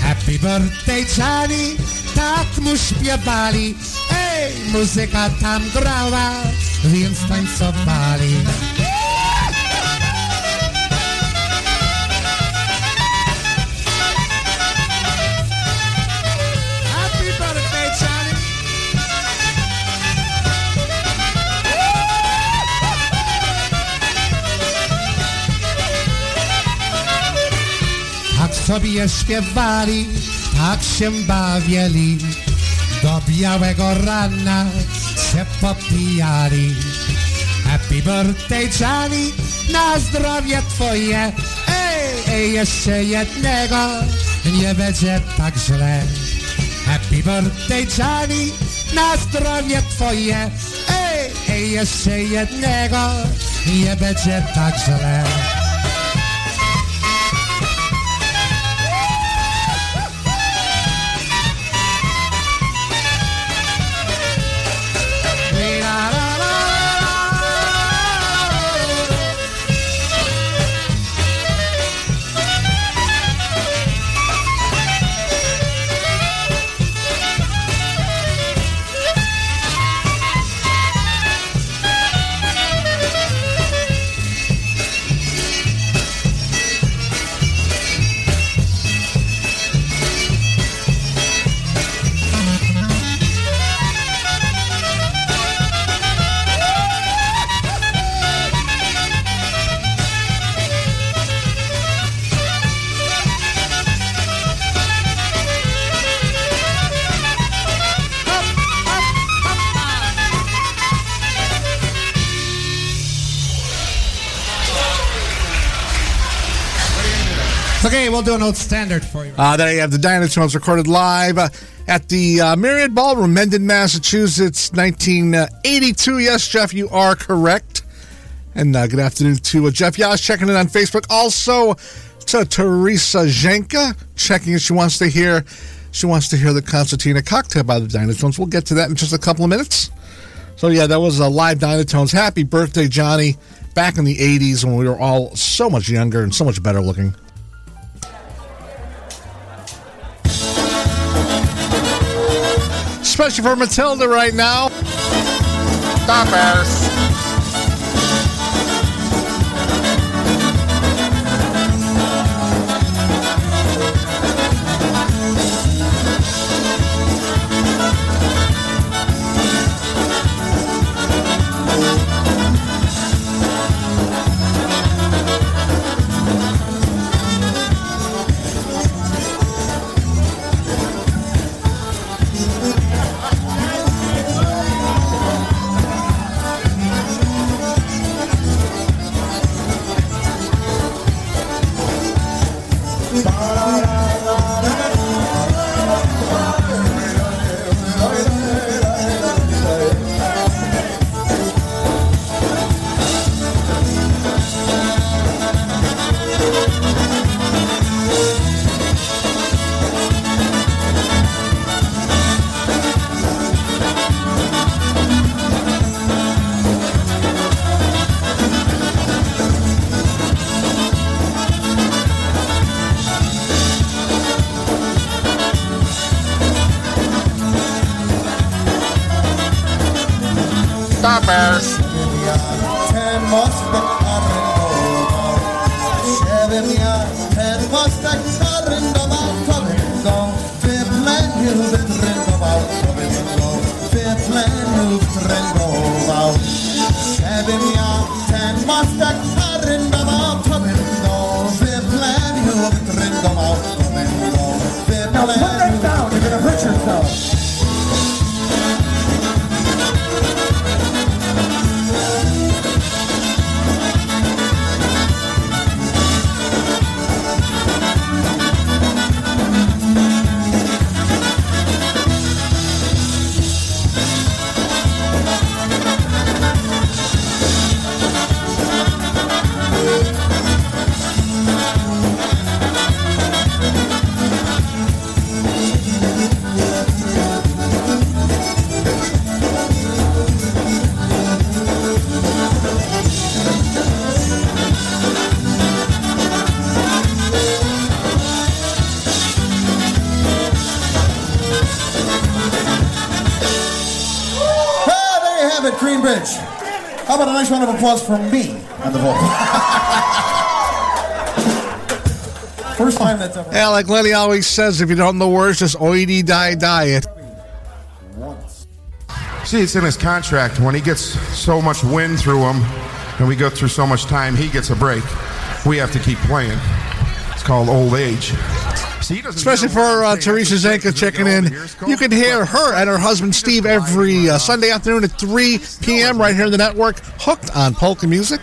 Speaker 22: Happy birthday Johnny, tak mu śpiewali. Ej, muzyka tam grała, więc tańcowali. Sobie śpiewali, tak się bawili, do białego rana się popijali. Happy birthday, Johnny, na zdrowie twoje. Ej, ej, jeszcze jednego, nie będzie tak źle. Happy birthday, Johnny, na zdrowie twoje. Ej, ej, jeszcze jednego, nie będzie tak źle. Old standard for you.
Speaker 3: Uh, there you have the Dynatones recorded live uh, at the uh, Myriad Ballroom, Mendon, Massachusetts, 1982. Yes, Jeff, you are correct. And uh, good afternoon to uh, Jeff Yash checking in on Facebook. Also to Teresa Jenka checking if she wants to hear she wants to hear the Concertina Cocktail by the Dynatones. We'll get to that in just a couple of minutes. So yeah, that was a live Dynatones. Happy birthday, Johnny! Back in the '80s when we were all so much younger and so much better looking. Especially for Matilda right now. Stop us.
Speaker 9: Applause for me on the vocal? First time that's ever.
Speaker 3: Yeah, like Lenny always says, if you don't know words, just oedy die die it.
Speaker 23: See, it's in his contract. When he gets so much wind through him, and we go through so much time, he gets a break. We have to keep playing. It's called old age. See, he
Speaker 3: Especially for uh, Teresa Zenka checking in. You can hear her and her husband Steve every uh, Sunday afternoon at 3 p.m. right here in the network, hooked on polka music.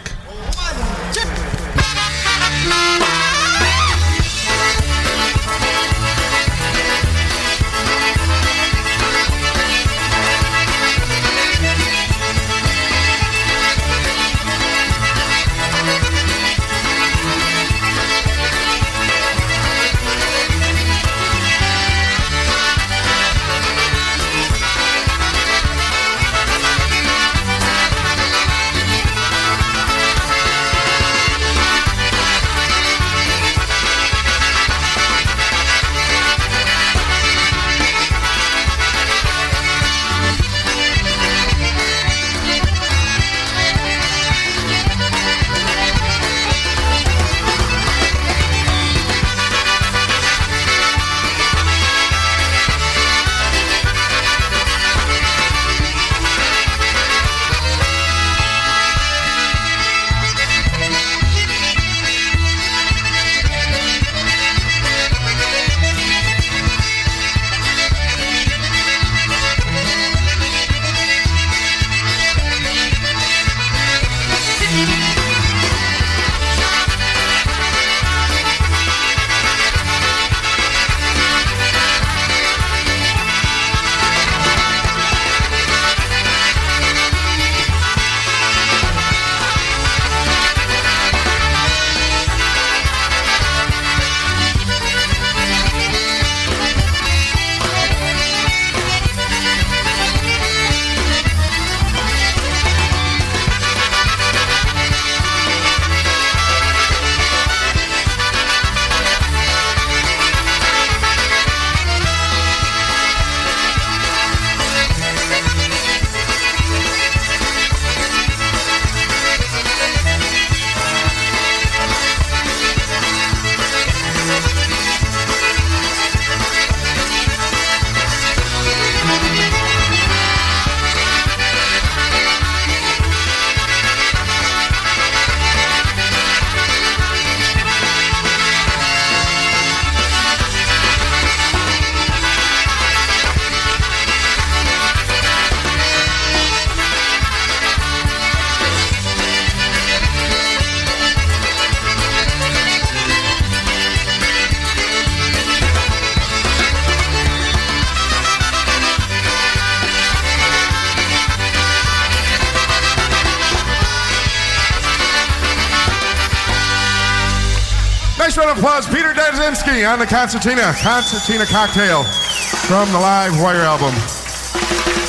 Speaker 23: Daszynski on the Concertina, Concertina Cocktail from the Live Wire album.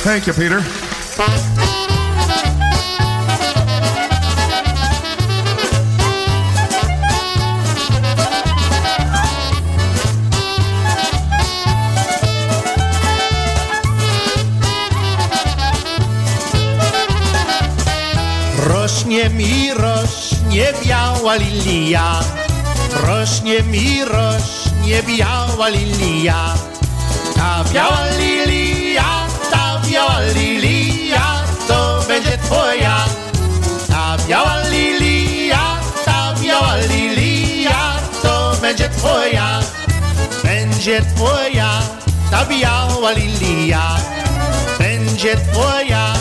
Speaker 23: Thank you, Peter.
Speaker 24: Rośnie mi, rośnie biała lilia, rośnie mi, rośnie biała lilia. Ta biała lilia, ta biała lilia, to będzie twoja. Ta biała lilia, ta biała lilia, to będzie twoja. Będzie twoja, ta biała lilia. Będzie twoja,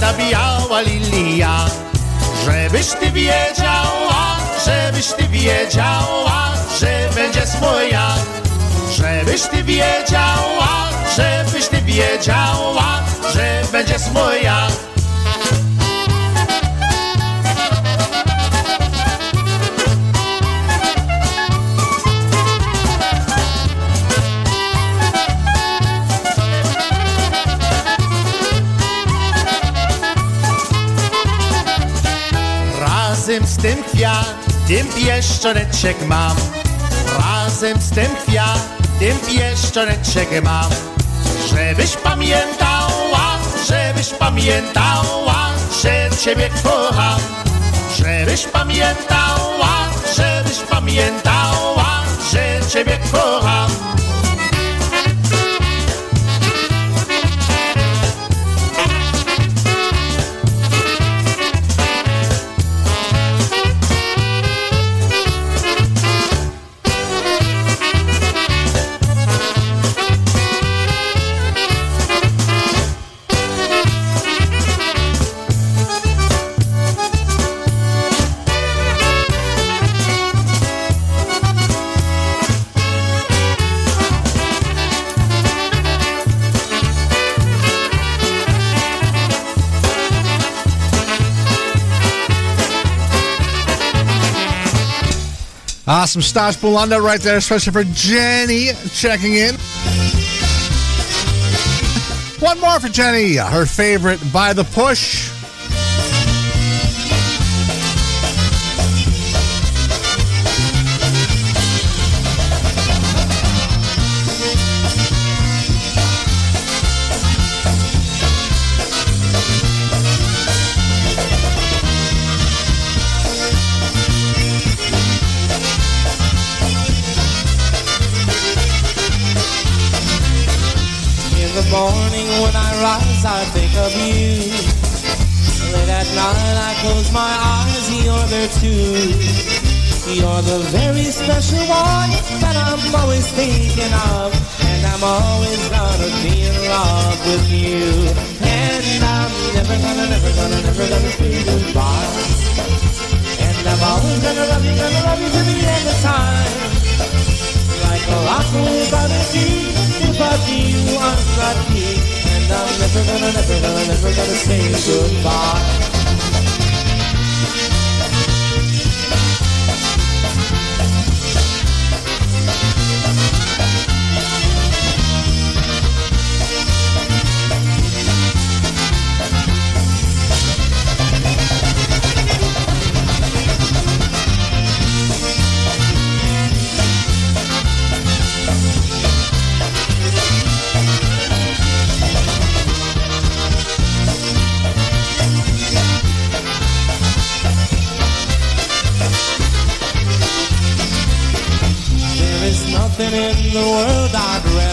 Speaker 24: ta biała lilia. Żebyś ty wiedziała, żebyś ty wiedziała, że będzie moja. Żebyś ty wiedziała, żebyś ty wiedziała, że będzie moja. Razem z tym kwiatem pieszczoneczek mam. Razem z tym kwiatem pieszczoneczek mam. Żebyś pamiętała, żebyś pamiętała, że ciebie kocham. Żebyś pamiętała, żebyś pamiętała, że ciebie kocham.
Speaker 3: Awesome Stas Bulanda right there, especially for Jenny checking in. One more for Jenny, her favorite by the push.
Speaker 25: Thinking of. And I'm always gonna be in love with you. And I'm never gonna, never gonna, never gonna say goodbye. And I'm always gonna love you, gonna love you to the end of time. Like a rock without a key, without you I'm not me. And I'm never gonna, never gonna, never gonna say goodbye.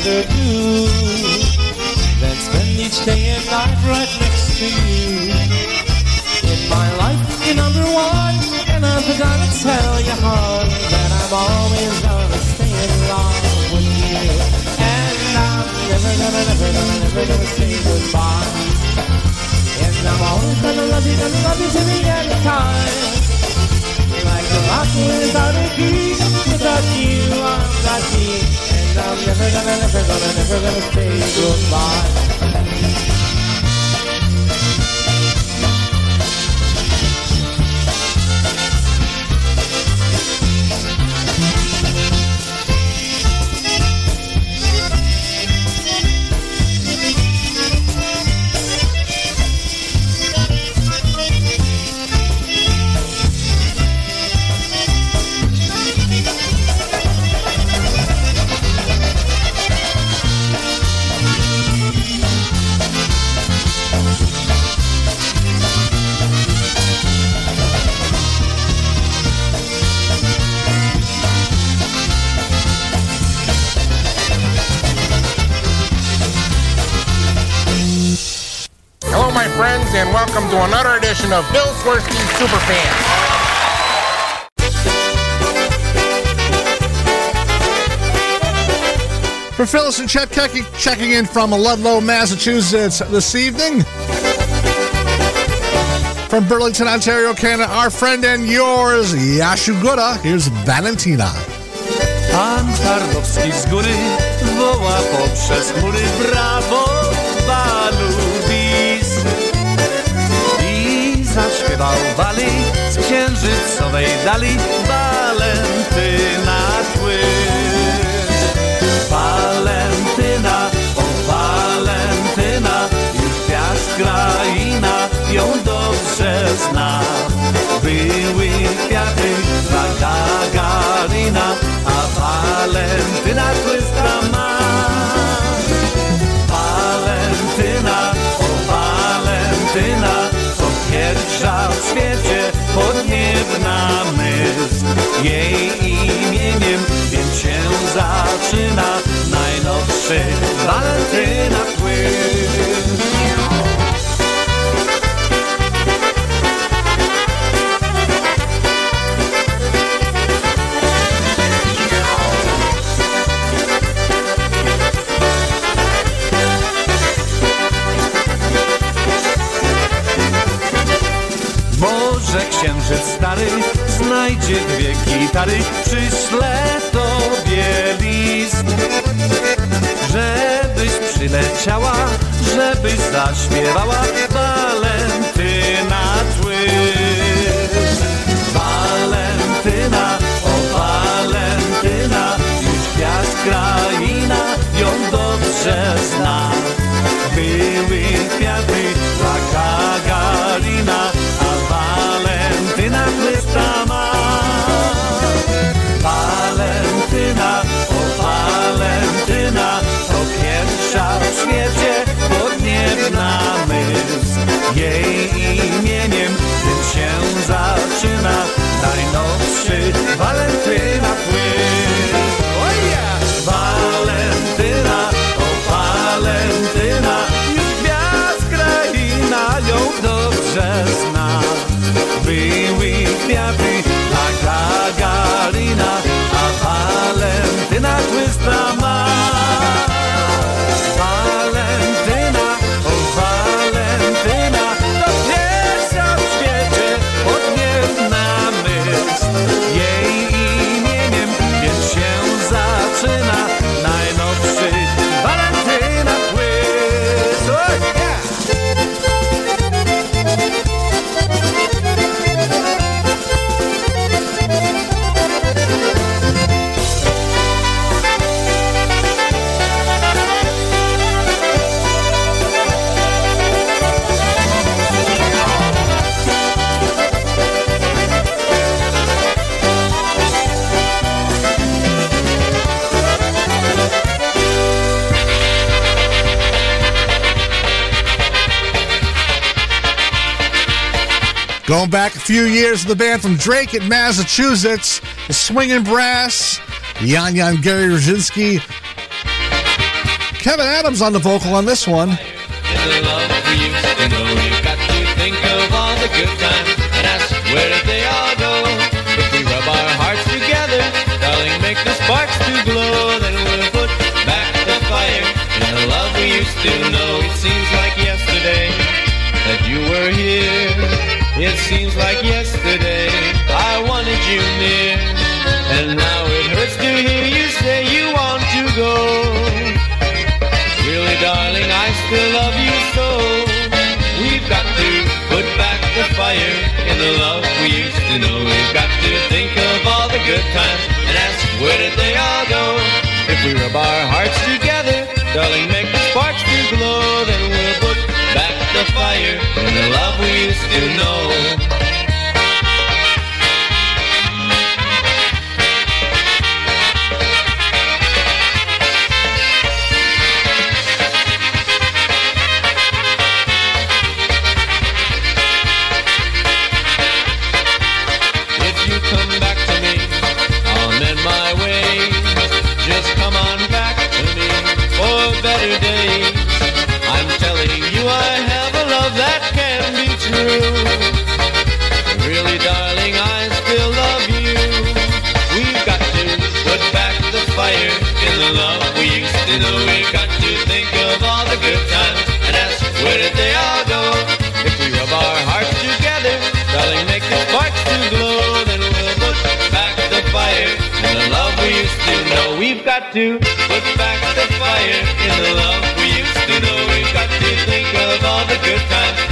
Speaker 25: Rather do than spend each day and night right next to you. In my life, you're number one, and I'm gonna tell you, hon, that I'm always gonna stay in love with you. And I'm never gonna, never gonna, never gonna say goodbye. And I'm always gonna love you, gonna love you to the end of time. Like the rock without a key, without you I'm not me. I'm never gonna, never gonna, never gonna say goodbye.
Speaker 26: Another edition of Bill Swirsky Superfan.
Speaker 3: For Phyllis and Chet Kecky checking in from Ludlow, Massachusetts this evening. From Burlington, Ontario, Canada, our friend and yours, Yashugura. Here's Valentina.
Speaker 13: Pan Tarnowski z góry woła poprzez chmury brawo Balubis zaśpiewał Wali z księżycowej dali Walentyna tły Walentyna, o Walentyna Już gwiazd kraina ją dobrze zna. Były kwiaty dla Gagarina A Walentyna tłyska ma świecie podniebna myśl Jej imieniem więc się zaczyna. Najnowszy Walentyna dwie gitary, przyślę tobie list, żebyś przyleciała, żebyś zaśpiewała Walentyna tły. Walentyna, o Walentyna, już gwiazd kraina ją dobrze zna. Były kwiaty zaczyna najnowszy Walentyna płyn. Oh yeah! Walentyna, o Walentyna, już gwiazd kraina ją dobrze zna. Były kwiaty dla Gagarina, a Walentyna tłysta ma.
Speaker 3: Going back a few years, the band from Dracut Massachusetts, the Swinging Brass, Yan Yan Gary Rosinski. Kevin Adams on the vocal on this one.
Speaker 27: It seems like yesterday I wanted you near, and now it hurts to hear you say you want to go. Really, darling, I still love you so. We've got to put back the fire in the love we used to know. We've got to think of all the good times and ask where did they all go? If we rub our hearts together, darling, make the sparks to glow, then we'll put back the fire we used to know. Fire in the love we used to know. We've got to think of all the good times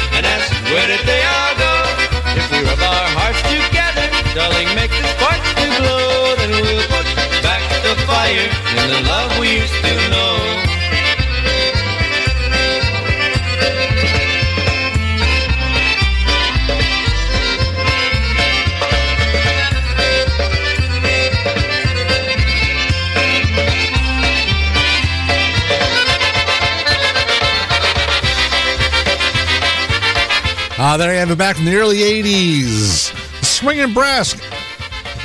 Speaker 3: there you have it back from the early 80s. Swinging Brass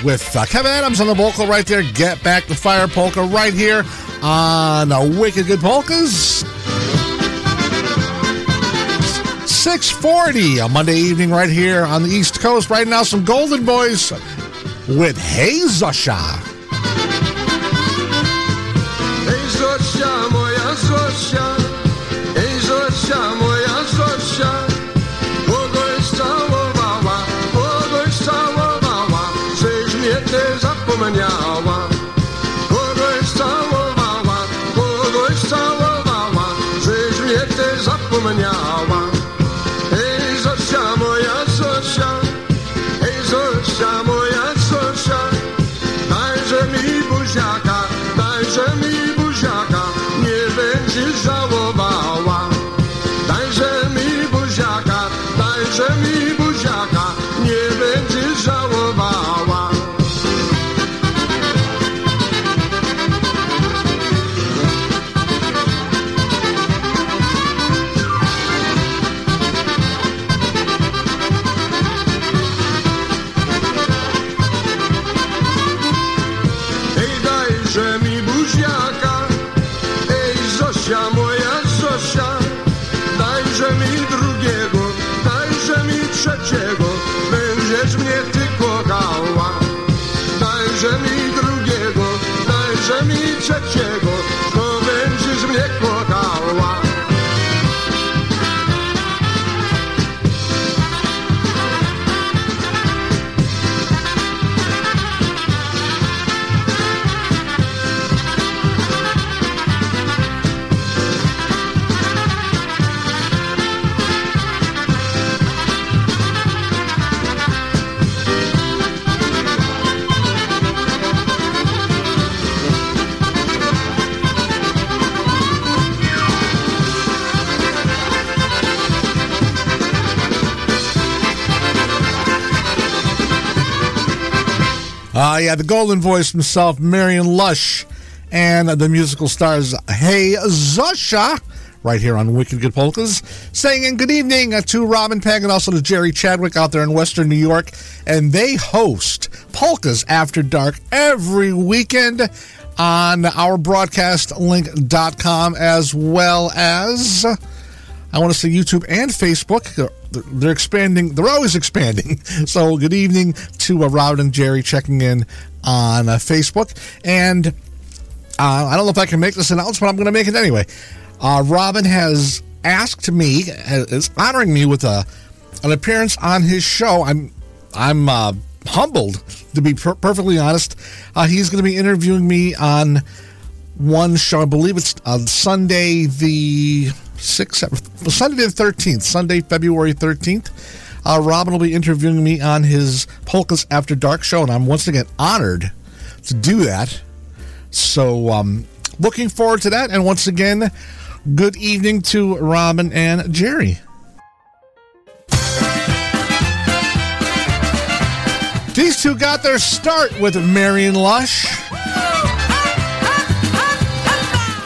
Speaker 3: with uh, Kevin Adams on the vocal right there. Get Back the Fire Polka right here on uh, Wicked Good Polkas. 640 on Monday evening right here on the East Coast. Right now, some Golden Boys with Hey Zosia.
Speaker 28: Zapomniała.
Speaker 3: Yeah, the golden voice himself, Marion Lush, and the musical stars, Hey Zosia, right here on Wicked Good Polkas, saying good evening uh, to Robin Peg and also to Jerry Chadwick out there in Western New York. And they host Polkas After Dark every weekend on our broadcastlink.com as well as. I want to say YouTube and Facebook. They're- expanding. They're always expanding. So, good evening to uh, Robin and Jerry checking in on uh, Facebook. And uh, I don't know if I can make this announcement. But I'm going to make it anyway. Uh, Robin has asked me, is honoring me with a an appearance on his show. I'm I'm uh, humbled, to be per- perfectly honest. Uh, he's going to be interviewing me on one show. I believe it's uh, Sunday the sixth, Sunday the thirteenth, Sunday February thirteenth. Uh, Robin will be interviewing me on his Polkas After Dark show, and I'm once again honored to do that. So, um, looking forward to that. And once again, good evening to Robin and Jerry. These two got their start with Marion Lush.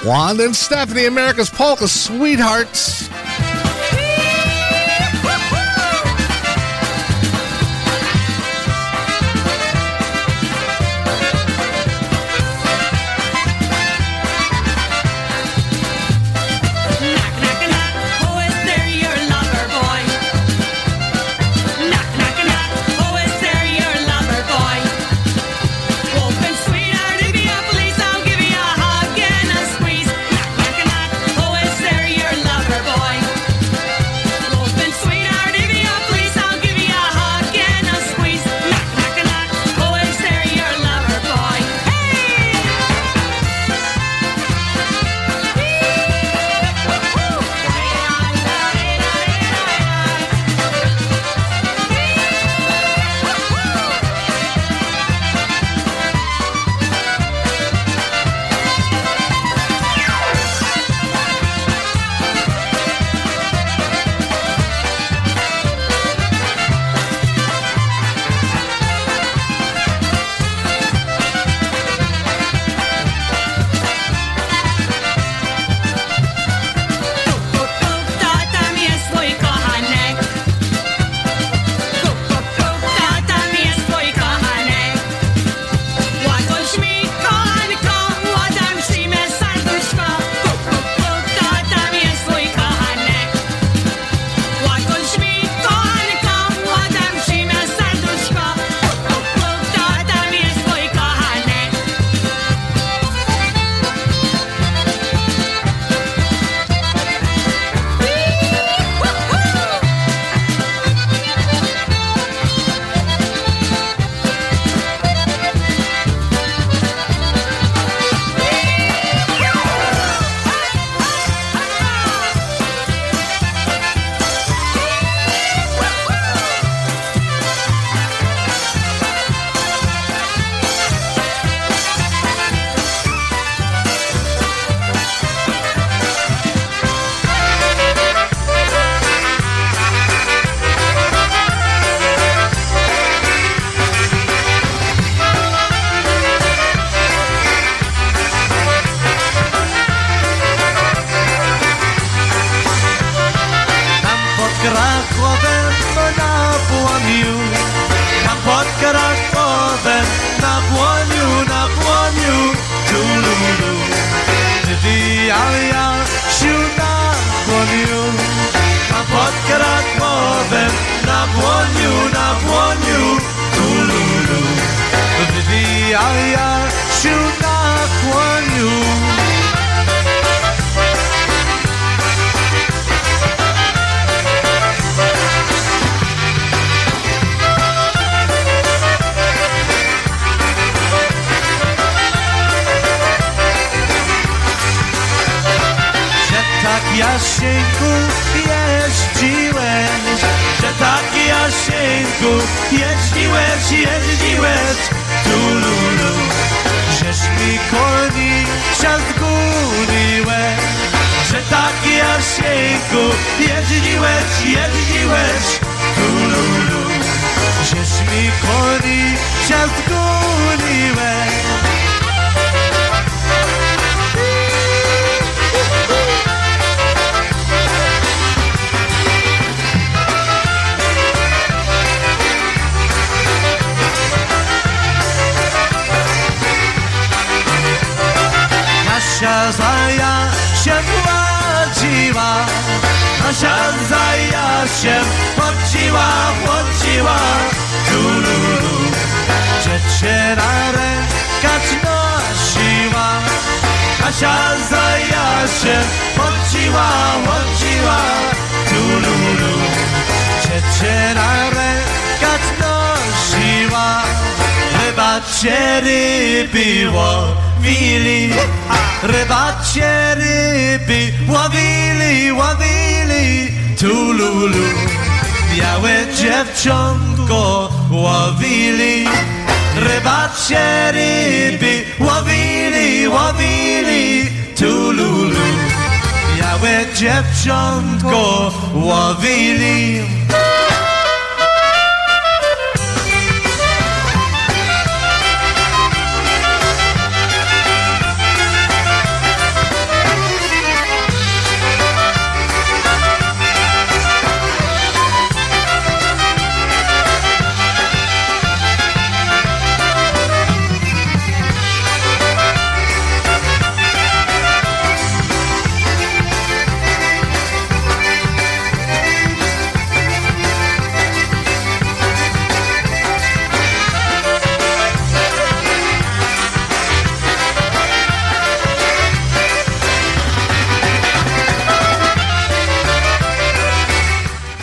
Speaker 3: Wanda and Stephanie, America's Polka Sweethearts.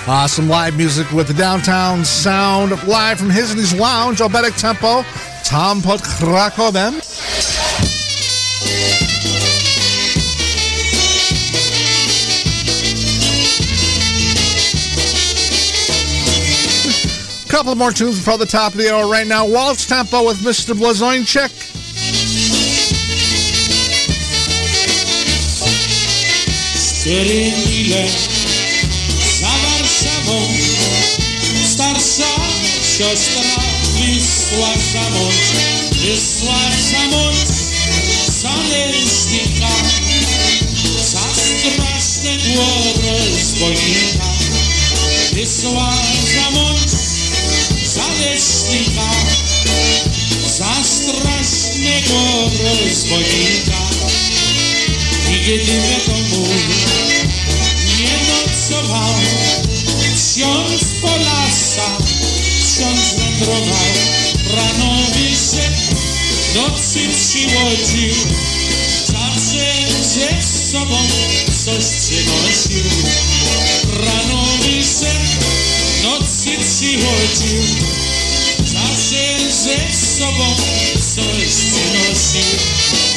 Speaker 29: Uh,
Speaker 3: awesome live music with the downtown sound live from his and his lounge, Albetic Tempo, Tom pod Krakowem. Couple more tunes before the top of the hour right now. Waltz Tempo with Mr.
Speaker 14: Mile za шагом Старша, сестра, лісла шамонь, лісла шамонь залежника, за страшне горе збойника, лісла шамонь залежника, за страшне горе збойника, нігде тому не ночував. Ksiądz po lasach, ksiądz wędrował, rano wyszedł, nocy przyłodził, zawsze ze sobą coś przynosił. Rano wyszedł, nocy przychodził, zawsze ze sobą coś przynosił.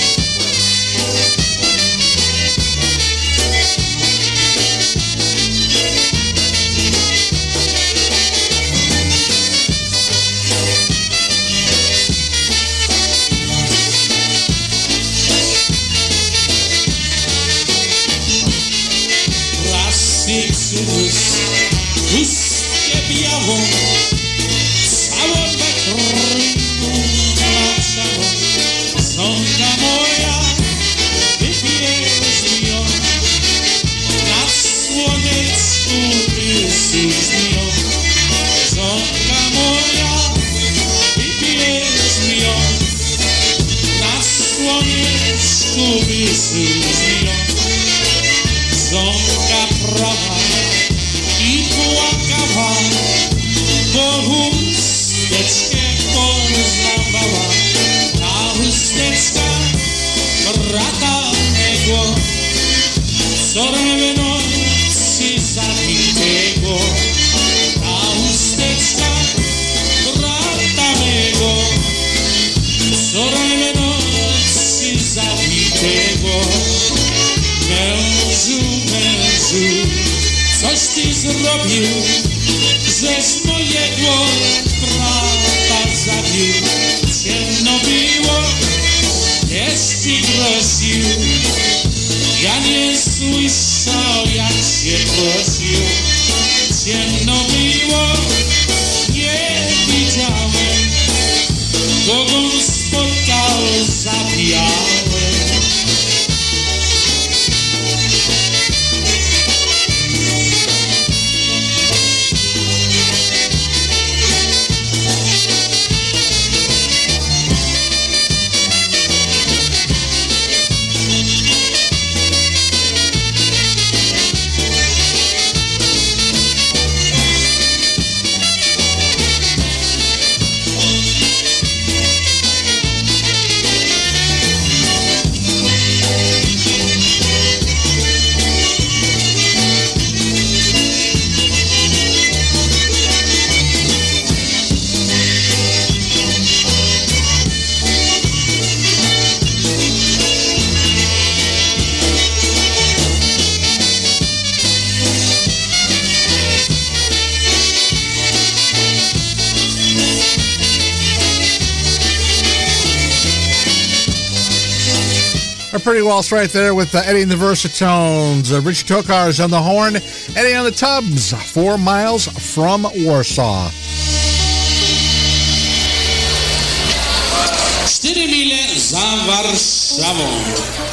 Speaker 3: Pretty well right there with uh, Eddie and the Versatones. Uh, Richie Tokars on the horn, Eddie on the tubs, four miles from Warsaw.
Speaker 14: 4 mile za Warszawą.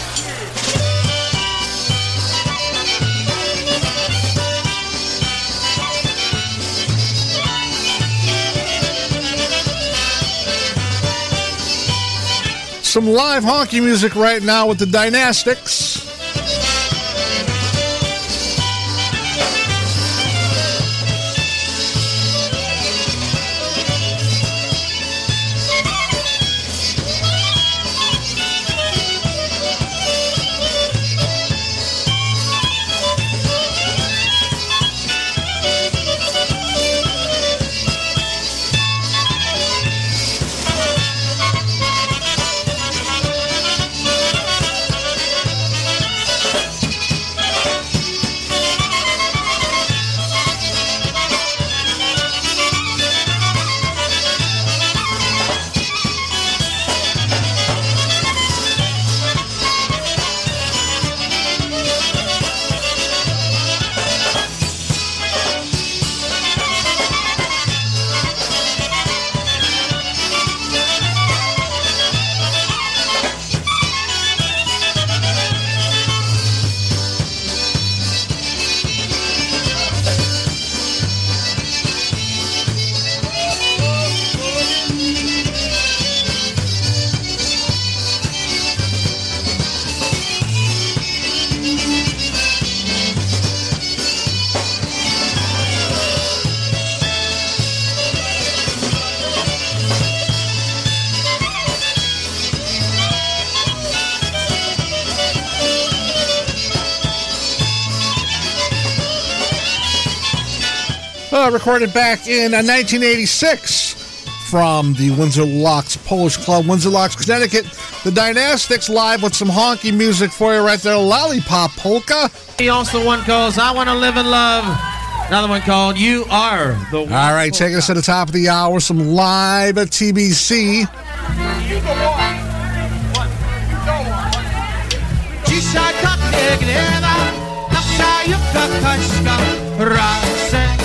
Speaker 3: Some live honky music right now with the Dynastics. Recorded back in uh, 1986 from the Windsor Locks Polish Club, Windsor Locks, Connecticut. The Dynastics live with some honky music for you right there. Lollipop Polka.
Speaker 5: He also one calls I Want to Live in Love. Another one called You Are the One.
Speaker 3: All right, taking us to the top of the hour, some live at TBC.
Speaker 17: Dzisiaj tak nie gniewa Nasza jubka kaczka Razem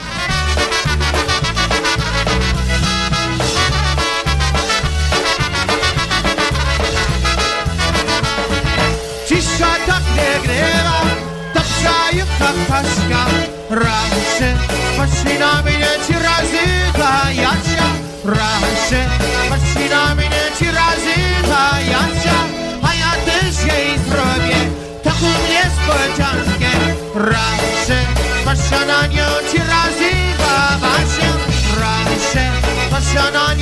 Speaker 17: paska Raše, baš i na
Speaker 3: mi neći
Speaker 17: razita jača Raše, baš i na mi neći razita jača A ja tež je izrobje, tako mne spođanke Raše, baš na
Speaker 30: njoj ti
Speaker 3: razita vaša Raše, baš na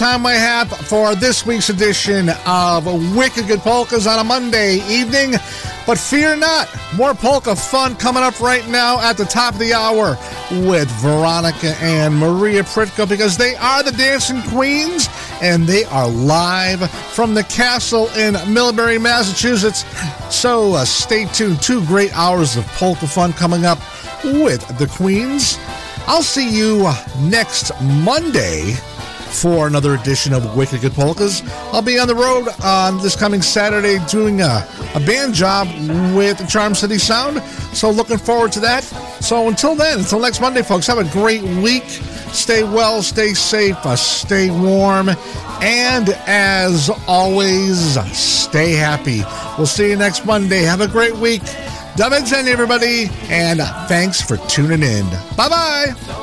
Speaker 3: time I have for this week's edition of Wicked Good Polkas on a Monday evening. But fear not, more polka fun coming up right now at the top of the hour with Veronica and Maria Pritko because they are the Dancing Queens and they are live from the castle in Millbury, Massachusetts. So uh, stay tuned. Two great hours of polka fun coming up with the Queens. I'll see you next Monday for another edition of Wicked Good Polkas. I'll be on the road on this coming Saturday doing a, a band job with Charm City Sound. So looking forward to that. So until then, until next Monday, folks, have a great week. Stay well, stay safe, uh, stay warm, and as always, stay happy. We'll see you next Monday. Have a great week. David everybody, and thanks for tuning in. Bye bye.